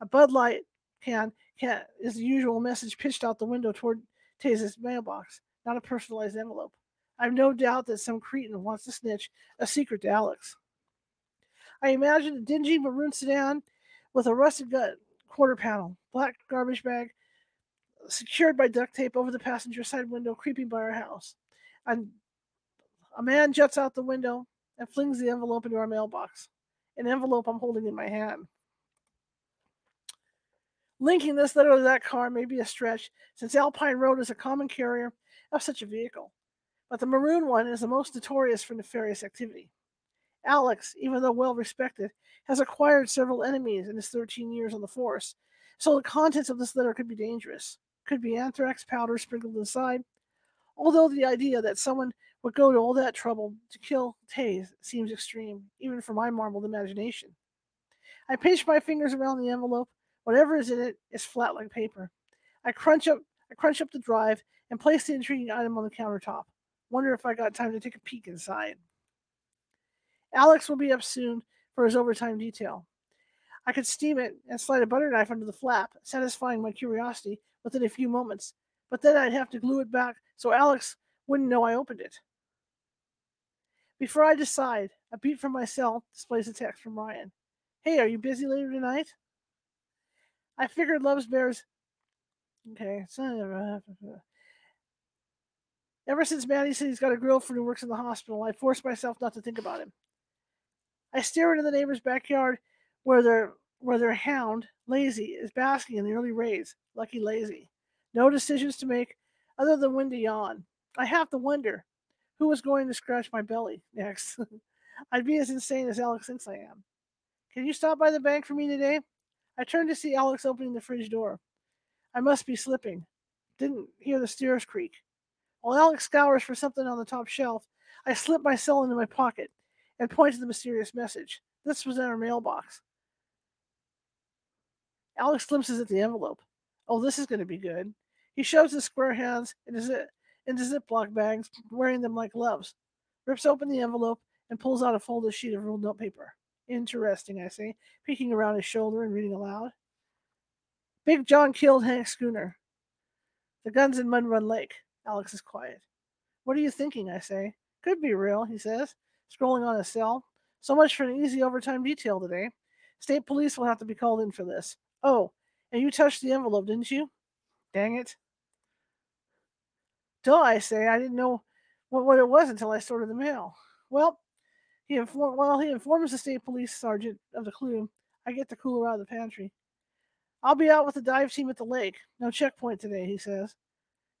A Bud Light can, can is the usual message pitched out the window toward Taze's mailbox, not a personalized envelope. I've no doubt that some cretin wants to snitch a secret to Alex. I imagine a dingy maroon sedan with a rusted gut quarter panel, black garbage bag, secured by duct tape over the passenger side window, creeping by our house. And a man juts out the window and flings the envelope into our mailbox. An envelope I'm holding in my hand. Linking this letter to that car may be a stretch, since Alpine Road is a common carrier of such a vehicle. But the maroon one is the most notorious for nefarious activity. Alex, even though well respected, has acquired several enemies in his 13 years on the force, so the contents of this letter could be dangerous could be anthrax powder sprinkled inside. Although the idea that someone would go to all that trouble to kill Tase seems extreme, even for my marbled imagination. I pinch my fingers around the envelope. Whatever is in it is flat like paper. I crunch up I crunch up the drive and place the intriguing item on the countertop. Wonder if I got time to take a peek inside. Alex will be up soon for his overtime detail. I could steam it and slide a butter knife under the flap, satisfying my curiosity within a few moments, but then I'd have to glue it back so Alex wouldn't know I opened it. Before I decide, a beat from my cell displays a text from Ryan. Hey, are you busy later tonight? I figured Loves Bears. Okay. Uh, ever since Maddie said he's got a girlfriend who works in the hospital, I forced myself not to think about him. I stare into the neighbor's backyard where their where their hound, Lazy, is basking in the early rays. Lucky Lazy. No decisions to make other than when to yawn. I have to wonder who was going to scratch my belly next. I'd be as insane as Alex thinks I am. Can you stop by the bank for me today? I turned to see Alex opening the fridge door. I must be slipping. Didn't hear the stairs creak. While Alex scours for something on the top shelf, I slip my cell into my pocket and point to the mysterious message. This was in our mailbox. Alex glimpses at the envelope. Oh, this is going to be good. He shoves his square hands into, zip, into Ziploc bags, wearing them like gloves, rips open the envelope, and pulls out a folded sheet of ruled note paper. Interesting, I say, peeking around his shoulder and reading aloud. Big John killed Hank Schooner. The gun's in Mud Run Lake. Alex is quiet. What are you thinking? I say. Could be real, he says, scrolling on his cell. So much for an easy overtime detail today. State police will have to be called in for this. Oh, and you touched the envelope, didn't you? Dang it. Duh, I say. I didn't know what, what it was until I sorted the mail. Well, he inform, while he informs the state police sergeant of the clue, I get the cooler out of the pantry. I'll be out with the dive team at the lake. No checkpoint today, he says,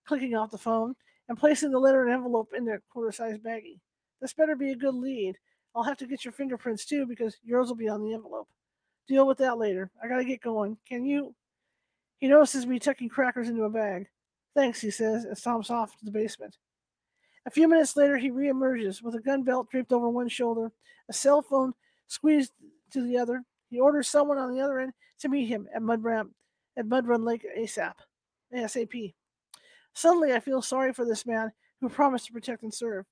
clicking off the phone and placing the letter and envelope in their quarter sized baggie. This better be a good lead. I'll have to get your fingerprints too because yours will be on the envelope. Deal with that later. I gotta get going. Can you? He notices me tucking crackers into a bag. Thanks, he says, and stomps off to the basement. A few minutes later, he reemerges with a gun belt draped over one shoulder, a cell phone squeezed to the other. He orders someone on the other end to meet him at Mud Ramp at Mud Run Lake ASAP. ASAP. Suddenly, I feel sorry for this man who promised to protect and serve.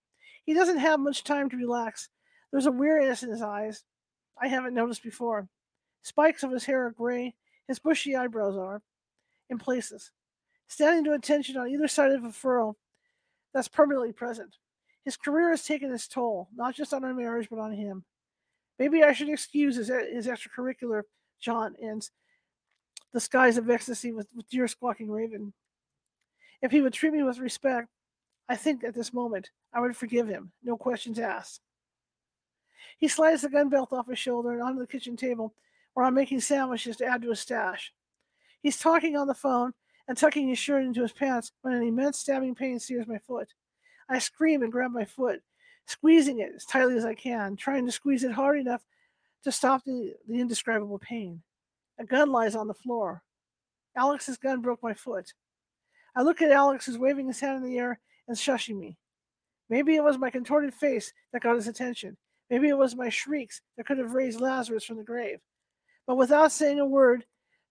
He doesn't have much time to relax. There's a weariness in his eyes I haven't noticed before. Spikes of his hair are gray. His bushy eyebrows are, in places, standing to attention on either side of a furrow that's permanently present. His career has taken its toll, not just on our marriage, but on him. Maybe I should excuse his, his extracurricular jaunt and the skies of ecstasy with, with dear squawking raven. If he would treat me with respect, I think at this moment I would forgive him, no questions asked. He slides the gun belt off his shoulder and onto the kitchen table where I'm making sandwiches to add to his stash. He's talking on the phone and tucking his shirt into his pants when an immense stabbing pain sears my foot. I scream and grab my foot, squeezing it as tightly as I can, trying to squeeze it hard enough to stop the, the indescribable pain. A gun lies on the floor. Alex's gun broke my foot. I look at Alex, who's waving his hand in the air and shushing me. Maybe it was my contorted face that got his attention. Maybe it was my shrieks that could have raised Lazarus from the grave. But without saying a word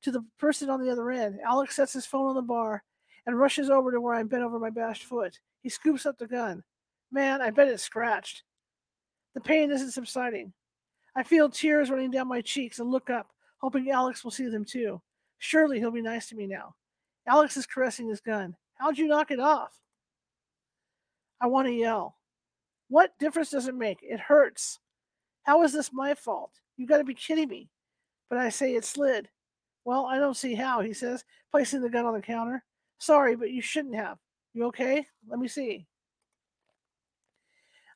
to the person on the other end, Alex sets his phone on the bar and rushes over to where I'm bent over my bashed foot. He scoops up the gun. Man, I bet it's scratched. The pain isn't subsiding. I feel tears running down my cheeks and look up, hoping Alex will see them too. Surely he'll be nice to me now. Alex is caressing his gun. How'd you knock it off? I want to yell. What difference does it make? It hurts. How is this my fault? You got to be kidding me. But I say it slid. Well, I don't see how, he says, placing the gun on the counter. Sorry, but you shouldn't have. You okay? Let me see.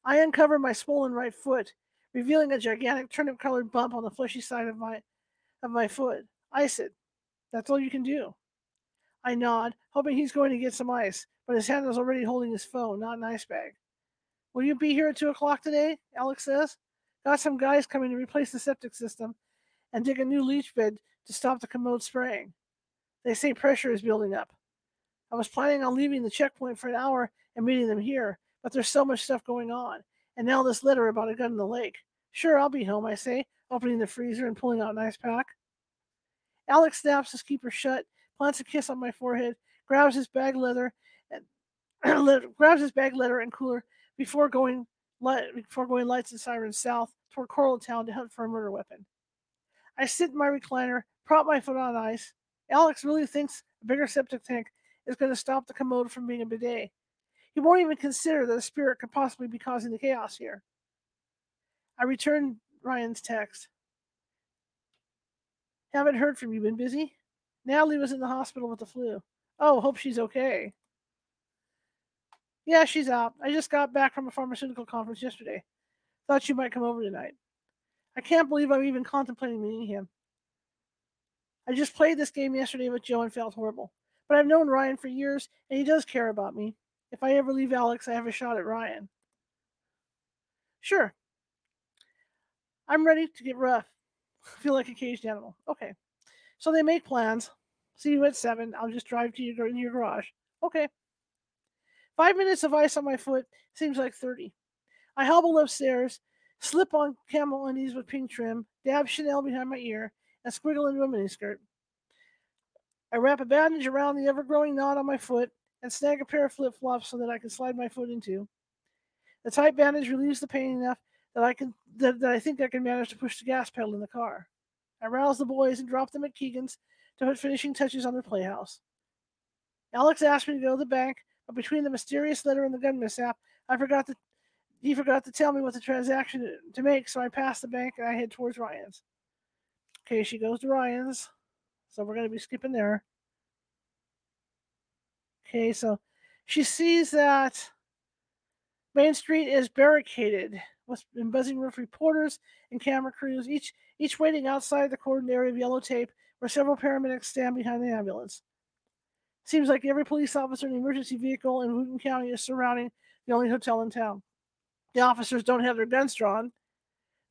I uncover my swollen right foot, revealing a gigantic turnip colored bump on the fleshy side of my of my foot. Ice it. That's all you can do. I nod, hoping he's going to get some ice, but his hand is already holding his phone, not an ice bag. Will you be here at two o'clock today? Alex says. Got some guys coming to replace the septic system and dig a new leach bed to stop the commode spraying. They say pressure is building up. I was planning on leaving the checkpoint for an hour and meeting them here, but there's so much stuff going on. And now this letter about a gun in the lake. Sure, I'll be home, I say, opening the freezer and pulling out an ice pack. Alex snaps his keeper shut, plants a kiss on my forehead, grabs his bag leather, and grabs his bag leather and cooler before going before going lights and sirens south toward Coral Town to hunt for a murder weapon. I sit in my recliner, prop my foot on ice. Alex really thinks a bigger septic tank is going to stop the commode from being a bidet. He won't even consider that a spirit could possibly be causing the chaos here. I return Ryan's text. Haven't heard from you. Been busy? Natalie was in the hospital with the flu. Oh, hope she's okay. Yeah, she's out. I just got back from a pharmaceutical conference yesterday. Thought you might come over tonight. I can't believe I'm even contemplating meeting him. I just played this game yesterday with Joe and felt horrible. But I've known Ryan for years, and he does care about me. If I ever leave Alex, I have a shot at Ryan. Sure. I'm ready to get rough. I Feel like a caged animal. Okay. So they make plans. See you at seven. I'll just drive to your, your garage. Okay. Five minutes of ice on my foot seems like 30. I hobble upstairs, slip on camel undies with pink trim, dab Chanel behind my ear, and squiggle into a miniskirt. I wrap a bandage around the ever growing knot on my foot and snag a pair of flip flops so that I can slide my foot into. The tight bandage relieves the pain enough that I can that, that I think I can manage to push the gas pedal in the car. I rouse the boys and drop them at Keegan's to put finishing touches on their playhouse. Alex asked me to go to the bank, but between the mysterious letter and the gun mishap, I forgot to he forgot to tell me what the transaction to make, so I passed the bank and I head towards Ryan's. Okay, she goes to Ryan's, so we're gonna be skipping there. Okay, so she sees that Main Street is barricaded with buzzing with reporters and camera crews, each each waiting outside the cordoned area of yellow tape where several paramedics stand behind the ambulance. Seems like every police officer and emergency vehicle in Wootton County is surrounding the only hotel in town. The officers don't have their guns drawn.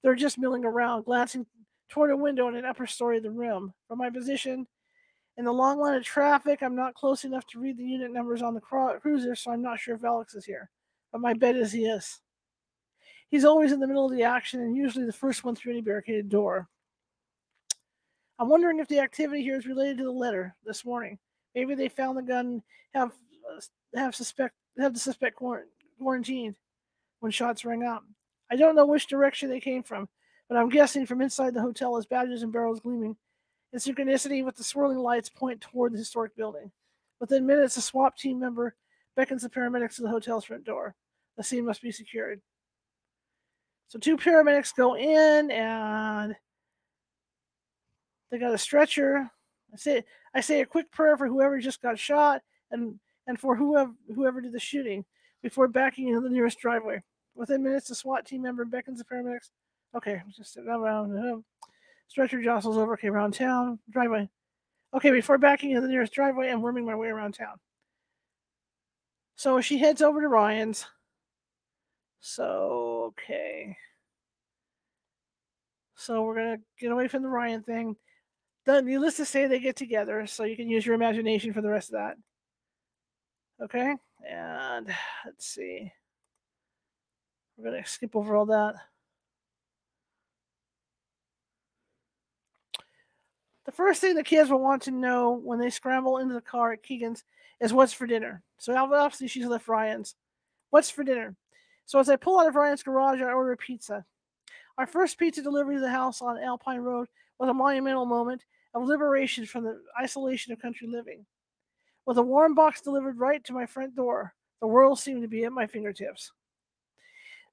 They're just milling around, glancing toward a window in an upper story of the room. From my position, in the long line of traffic, I'm not close enough to read the unit numbers on the cruiser, so I'm not sure if Alex is here. but my bet is he is. He's always in the middle of the action and usually the first one through any barricaded door. I'm wondering if the activity here is related to the letter this morning. Maybe they found the gun, have uh, have suspect have the suspect quarantined when shots rang out. I don't know which direction they came from, but I'm guessing from inside the hotel as badges and barrels gleaming in synchronicity with the swirling lights point toward the historic building. Within minutes, a SWAT team member beckons the paramedics to the hotel's front door. The scene must be secured. So two paramedics go in and they got a stretcher. I say I say a quick prayer for whoever just got shot and and for whoever whoever did the shooting before backing into the nearest driveway. Within minutes, the SWAT team member beckons the paramedics. Okay, just sit around. Um, uh, stretcher jostles over. Okay, around town driveway. Okay, before backing into the nearest driveway I'm worming my way around town. So she heads over to Ryan's. So okay. So we're gonna get away from the Ryan thing. The, needless to say, they get together, so you can use your imagination for the rest of that. Okay, and let's see. We're gonna skip over all that. The first thing the kids will want to know when they scramble into the car at Keegan's is what's for dinner. So obviously she's left Ryan's. What's for dinner? So as I pull out of Ryan's garage, I order a pizza. Our first pizza delivery to the house on Alpine Road was a monumental moment of liberation from the isolation of country living. With a warm box delivered right to my front door, the world seemed to be at my fingertips.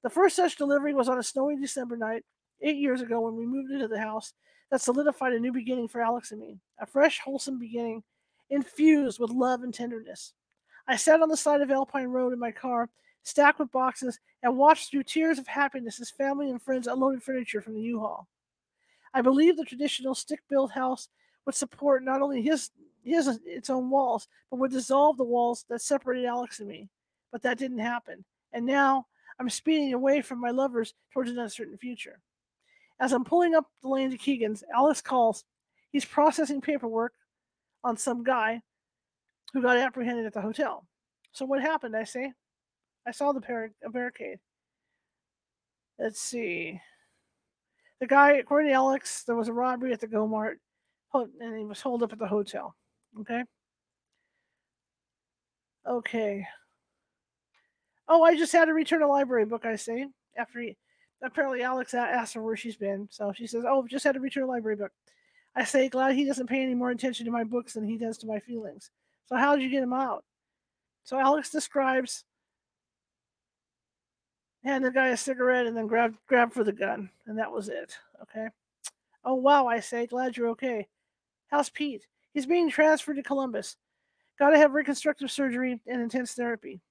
The first such delivery was on a snowy December night, eight years ago, when we moved into the house that solidified a new beginning for Alex and me, a fresh, wholesome beginning infused with love and tenderness. I sat on the side of Alpine Road in my car, stacked with boxes, and watched through tears of happiness as family and friends unloaded furniture from the U-Haul. I believe the traditional stick-built house would support not only his his its own walls, but would dissolve the walls that separated Alex and me. But that didn't happen. And now I'm speeding away from my lovers towards an uncertain future. As I'm pulling up the lane to Keegan's, Alex calls. He's processing paperwork on some guy who got apprehended at the hotel. So what happened? I say. I saw the par- barricade. Let's see. The guy, according to Alex, there was a robbery at the Go Mart, and he was holed up at the hotel. Okay. Okay. Oh, I just had to return a library book. I say after he, apparently Alex asked her where she's been, so she says, "Oh, just had to return a library book." I say, "Glad he doesn't pay any more attention to my books than he does to my feelings." So how did you get him out? So Alex describes hand the guy a cigarette and then grab grab for the gun, and that was it. Okay. Oh wow, I say, glad you're okay. How's Pete? He's being transferred to Columbus. Gotta have reconstructive surgery and intense therapy.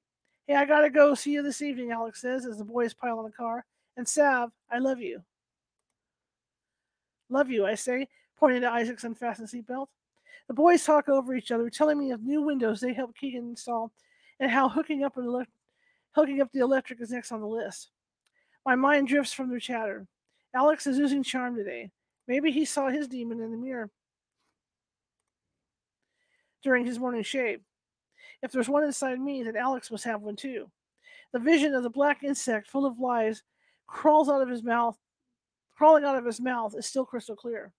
Hey, I gotta go. See you this evening, Alex says as the boys pile in the car. And Sav, I love you. Love you, I say, pointing to Isaac's unfastened seatbelt. The boys talk over each other, telling me of new windows they helped Keegan install and how hooking up an hooking up the electric is next on the list. My mind drifts from their chatter. Alex is using charm today. Maybe he saw his demon in the mirror during his morning shave. If there's one inside me, then Alex must have one too. The vision of the black insect full of lies crawls out of his mouth, crawling out of his mouth is still crystal clear.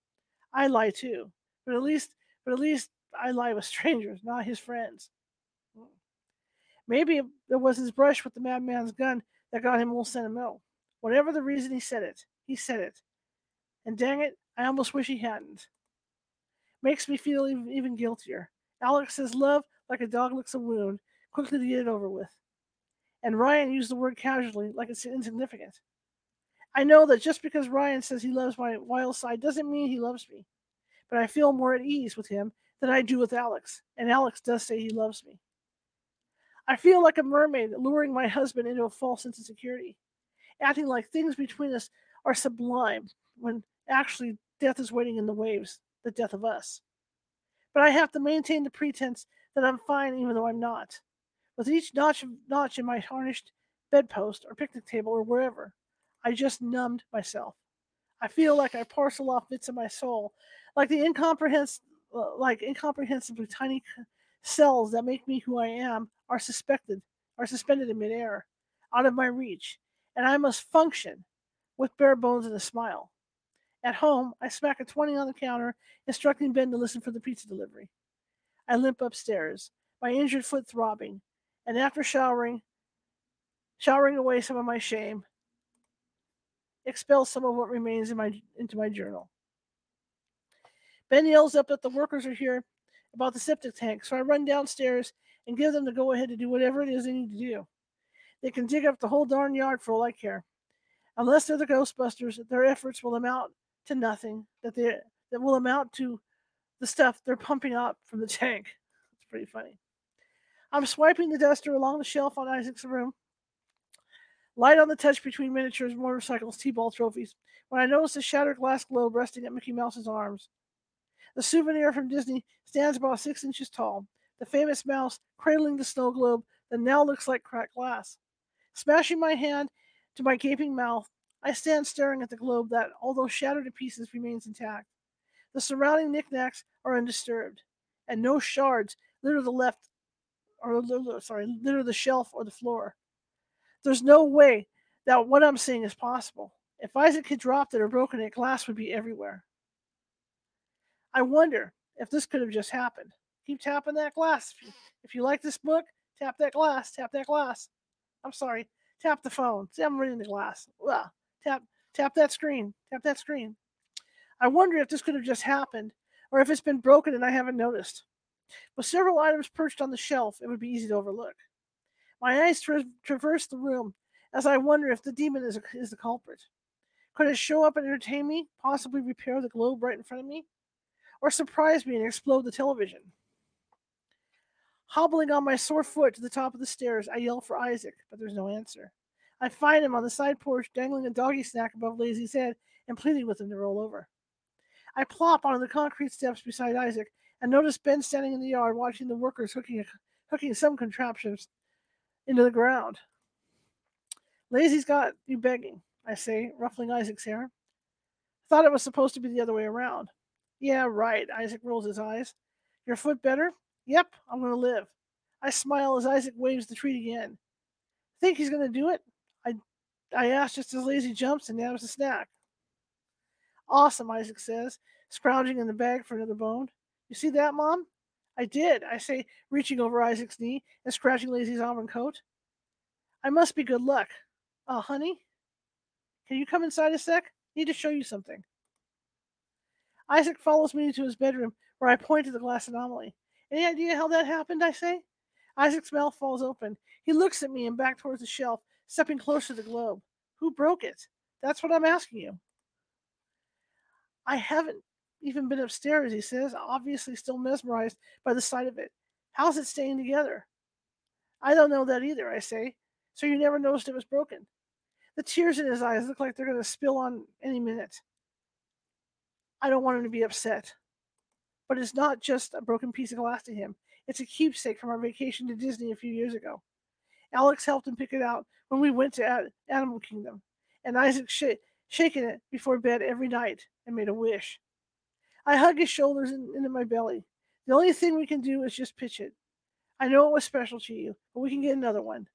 I lie too, but at least, but at least I lie with strangers, not his friends. Hmm. Maybe it was his brush with the madman's gun that got him all sentimental. Whatever the reason he said it, he said it. And dang it, I almost wish he hadn't. Makes me feel even, even guiltier. Alex says love like a dog licks a wound, quickly to get it over with. And Ryan used the word casually, like it's insignificant. I know that just because Ryan says he loves my wild side doesn't mean he loves me. But I feel more at ease with him than I do with Alex. And Alex does say he loves me. I feel like a mermaid luring my husband into a false sense of security, acting like things between us are sublime when actually death is waiting in the waves, the death of us. But I have to maintain the pretense that I'm fine even though I'm not. With each notch, notch in my tarnished bedpost or picnic table or wherever, I just numbed myself. I feel like I parcel off bits of my soul, like the incomprehensible, like incomprehensibly tiny cells that make me who I am are suspected, are suspended in midair. out of my reach, and I must function with bare bones and a smile. At home, I smack a 20 on the counter, instructing Ben to listen for the pizza delivery. I limp upstairs, my injured foot throbbing, and after showering, showering away some of my shame, expel some of what remains in my into my journal. Ben yells up that the workers are here about the septic tank, so I run downstairs and give them the go ahead to do whatever it is they need to do. They can dig up the whole darn yard for all I care. Unless they're the Ghostbusters, their efforts will amount to nothing. That they that will amount to the stuff they're pumping up from the tank. It's pretty funny. I'm swiping the duster along the shelf on Isaac's room. Light on the touch between miniatures, motorcycles, T-ball trophies. When I notice a shattered glass globe resting at Mickey Mouse's arms. The souvenir from Disney stands about six inches tall. The famous mouse cradling the snow globe that now looks like cracked glass. Smashing my hand to my gaping mouth, I stand staring at the globe that, although shattered to pieces, remains intact. The surrounding knickknacks are undisturbed, and no shards litter the left, or sorry, litter the shelf or the floor. There's no way that what I'm seeing is possible. If Isaac had dropped it or broken it, glass would be everywhere. I wonder if this could have just happened. Keep tapping that glass. If you, if you like this book, tap that glass, tap that glass. I'm sorry, tap the phone. See, I'm reading the glass. Well, tap tap that screen. Tap that screen. I wonder if this could have just happened, or if it's been broken and I haven't noticed. With several items perched on the shelf, it would be easy to overlook. My eyes tra- traverse the room as I wonder if the demon is, a, is the culprit. Could it show up and entertain me, possibly repair the globe right in front of me, or surprise me and explode the television? Hobbling on my sore foot to the top of the stairs, I yell for Isaac, but there's no answer. I find him on the side porch, dangling a doggy snack above Lazy's head and pleading with him to roll over. I plop onto the concrete steps beside Isaac and notice Ben standing in the yard watching the workers hooking, a, hooking some contraptions into the ground. Lazy's got you begging, I say, ruffling Isaac's hair. Thought it was supposed to be the other way around. Yeah, right, Isaac rolls his eyes. Your foot better? Yep, I'm going to live. I smile as Isaac waves the treat again. Think he's going to do it? I, asked just as Lazy jumps and nabs a snack. Awesome, Isaac says, scrounging in the bag for another bone. You see that, Mom? I did, I say, reaching over Isaac's knee and scratching Lazy's and coat. I must be good luck. Oh, honey? Can you come inside a sec? I Need to show you something. Isaac follows me into his bedroom, where I point to the glass anomaly. Any idea how that happened? I say. Isaac's mouth falls open. He looks at me and back towards the shelf, stepping closer to the globe. Who broke it? That's what I'm asking you. I haven't even been upstairs, he says, obviously still mesmerized by the sight of it. How's it staying together? I don't know that either, I say. So you never noticed it was broken? The tears in his eyes look like they're going to spill on any minute. I don't want him to be upset. But it's not just a broken piece of glass to him, it's a keepsake from our vacation to Disney a few years ago. Alex helped him pick it out when we went to Animal Kingdom, and Isaac sh- shaken it before bed every night and made a wish. I hug his shoulders and into my belly. The only thing we can do is just pitch it. I know it was special to you, but we can get another one.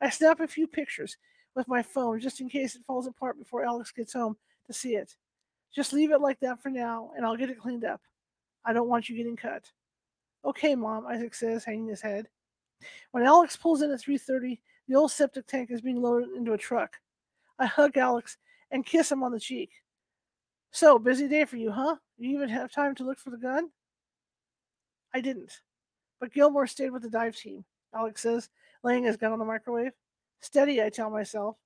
I snap a few pictures with my phone just in case it falls apart before Alex gets home to see it. Just leave it like that for now, and I'll get it cleaned up. I don't want you getting cut. Okay, Mom, Isaac says, hanging his head. When Alex pulls in at 3.30, the old septic tank is being loaded into a truck. I hug Alex and kiss him on the cheek. So, busy day for you, huh? You even have time to look for the gun? I didn't. But Gilmore stayed with the dive team, Alex says, laying his gun on the microwave. Steady, I tell myself.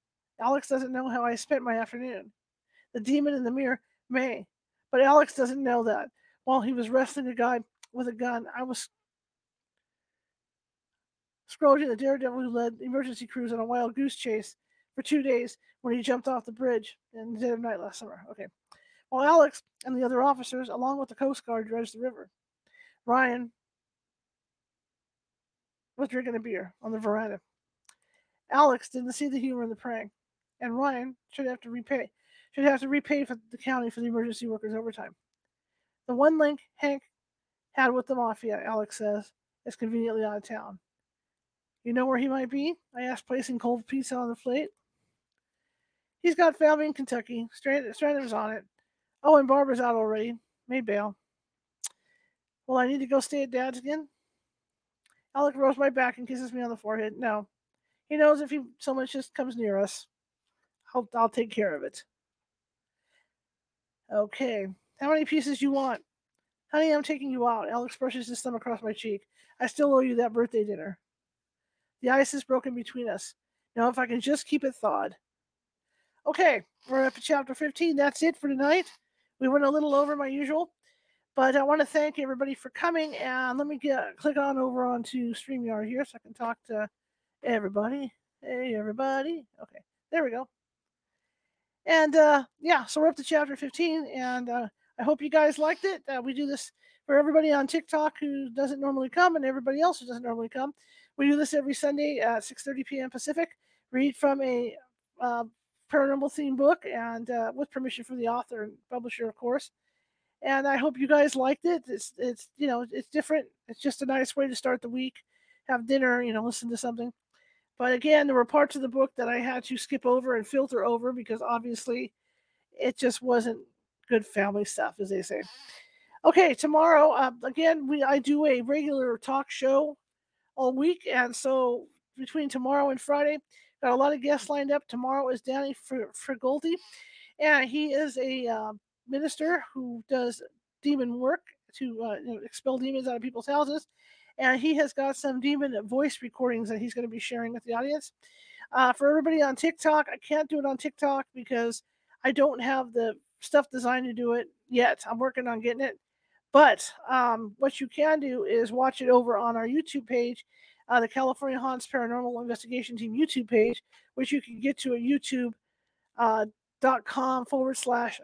Alex doesn't know how I spent my afternoon. The demon in the mirror may, but Alex doesn't know that. While he was wrestling a guy with a gun, I was scrounging the daredevil who led emergency crews on a wild goose chase for two days when he jumped off the bridge in the dead of night last summer. Okay while Alex and the other officers, along with the Coast Guard, dredged the river. Ryan was drinking a beer on the veranda. Alex didn't see the humor in the prank, and Ryan should have to repay should have to repay for the county for the emergency workers' overtime. The one link Hank had with the mafia, Alex says, is conveniently out of town. You know where he might be? I asked, placing cold pizza on the plate. He's got family in Kentucky. Strander's on it. Oh, and Barbara's out already. May bail. Well, I need to go stay at Dad's again. Alex rubs my back and kisses me on the forehead. No, he knows if he so much just comes near us, I'll I'll take care of it. Okay, how many pieces you want? Honey, I'm taking you out. Alex brushes his thumb across my cheek. I still owe you that birthday dinner. The ice is broken between us. Now, if I can just keep it thawed. Okay, we're up to chapter 15. That's it for tonight. We went a little over my usual, but I want to thank everybody for coming. And let me get click on over onto StreamYard here so I can talk to everybody. Hey, everybody. Okay, there we go. And uh, yeah, so we're up to chapter 15, and uh, I hope you guys liked it. Uh, we do this for everybody on TikTok who doesn't normally come, and everybody else who doesn't normally come. We do this every Sunday at 6:30 p.m. Pacific. Read from a uh, paranormal theme book, and uh, with permission from the author and publisher, of course. And I hope you guys liked it. It's it's you know it's different. It's just a nice way to start the week. Have dinner, you know, listen to something. But again, there were parts of the book that I had to skip over and filter over because obviously it just wasn't good family stuff, as they say. Okay, tomorrow uh, again we I do a regular talk show all week, and so between tomorrow and Friday, got a lot of guests lined up. Tomorrow is Danny Frigolti, and he is a uh, minister who does demon work to uh, you know, expel demons out of people's houses and he has got some demon voice recordings that he's going to be sharing with the audience. Uh, for everybody on TikTok, I can't do it on TikTok because I don't have the stuff designed to do it yet. I'm working on getting it. But um, what you can do is watch it over on our YouTube page, uh, the California Haunts Paranormal Investigation Team YouTube page, which you can get to at youtube.com uh, forward slash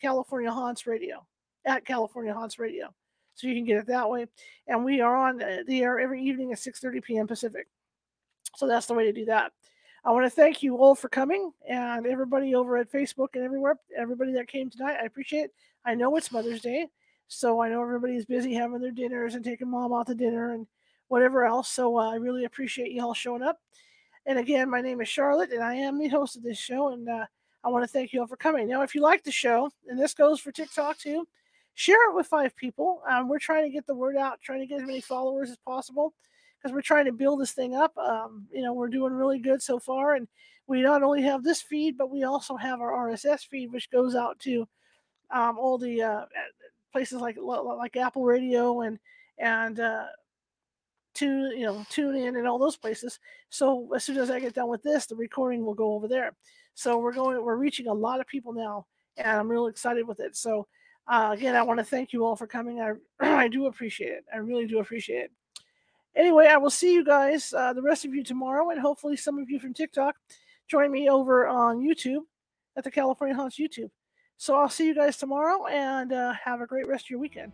California Haunts Radio, at California Haunts Radio so you can get it that way. And we are on uh, the air every evening at 6:30 p.m. Pacific. So that's the way to do that. I want to thank you all for coming and everybody over at Facebook and everywhere, everybody that came tonight. I appreciate it. I know it's Mother's Day, so I know everybody's busy having their dinners and taking mom out to dinner and whatever else. So uh, I really appreciate you all showing up. And again, my name is Charlotte, and I am the host of this show. And uh, I want to thank you all for coming. Now, if you like the show, and this goes for TikTok too, share it with five people. Um, we're trying to get the word out, trying to get as many followers as possible because we're trying to build this thing up. Um, you know, we're doing really good so far, and we not only have this feed, but we also have our RSS feed, which goes out to um, all the uh, places like like Apple Radio and and uh, tune you know tune in and all those places. So as soon as I get done with this, the recording will go over there. So we're going we're reaching a lot of people now, and I'm really excited with it. So uh, again, I want to thank you all for coming. I, I do appreciate it. I really do appreciate it. Anyway, I will see you guys, uh, the rest of you tomorrow, and hopefully some of you from TikTok join me over on YouTube at the California Haunts YouTube. So I'll see you guys tomorrow and uh, have a great rest of your weekend.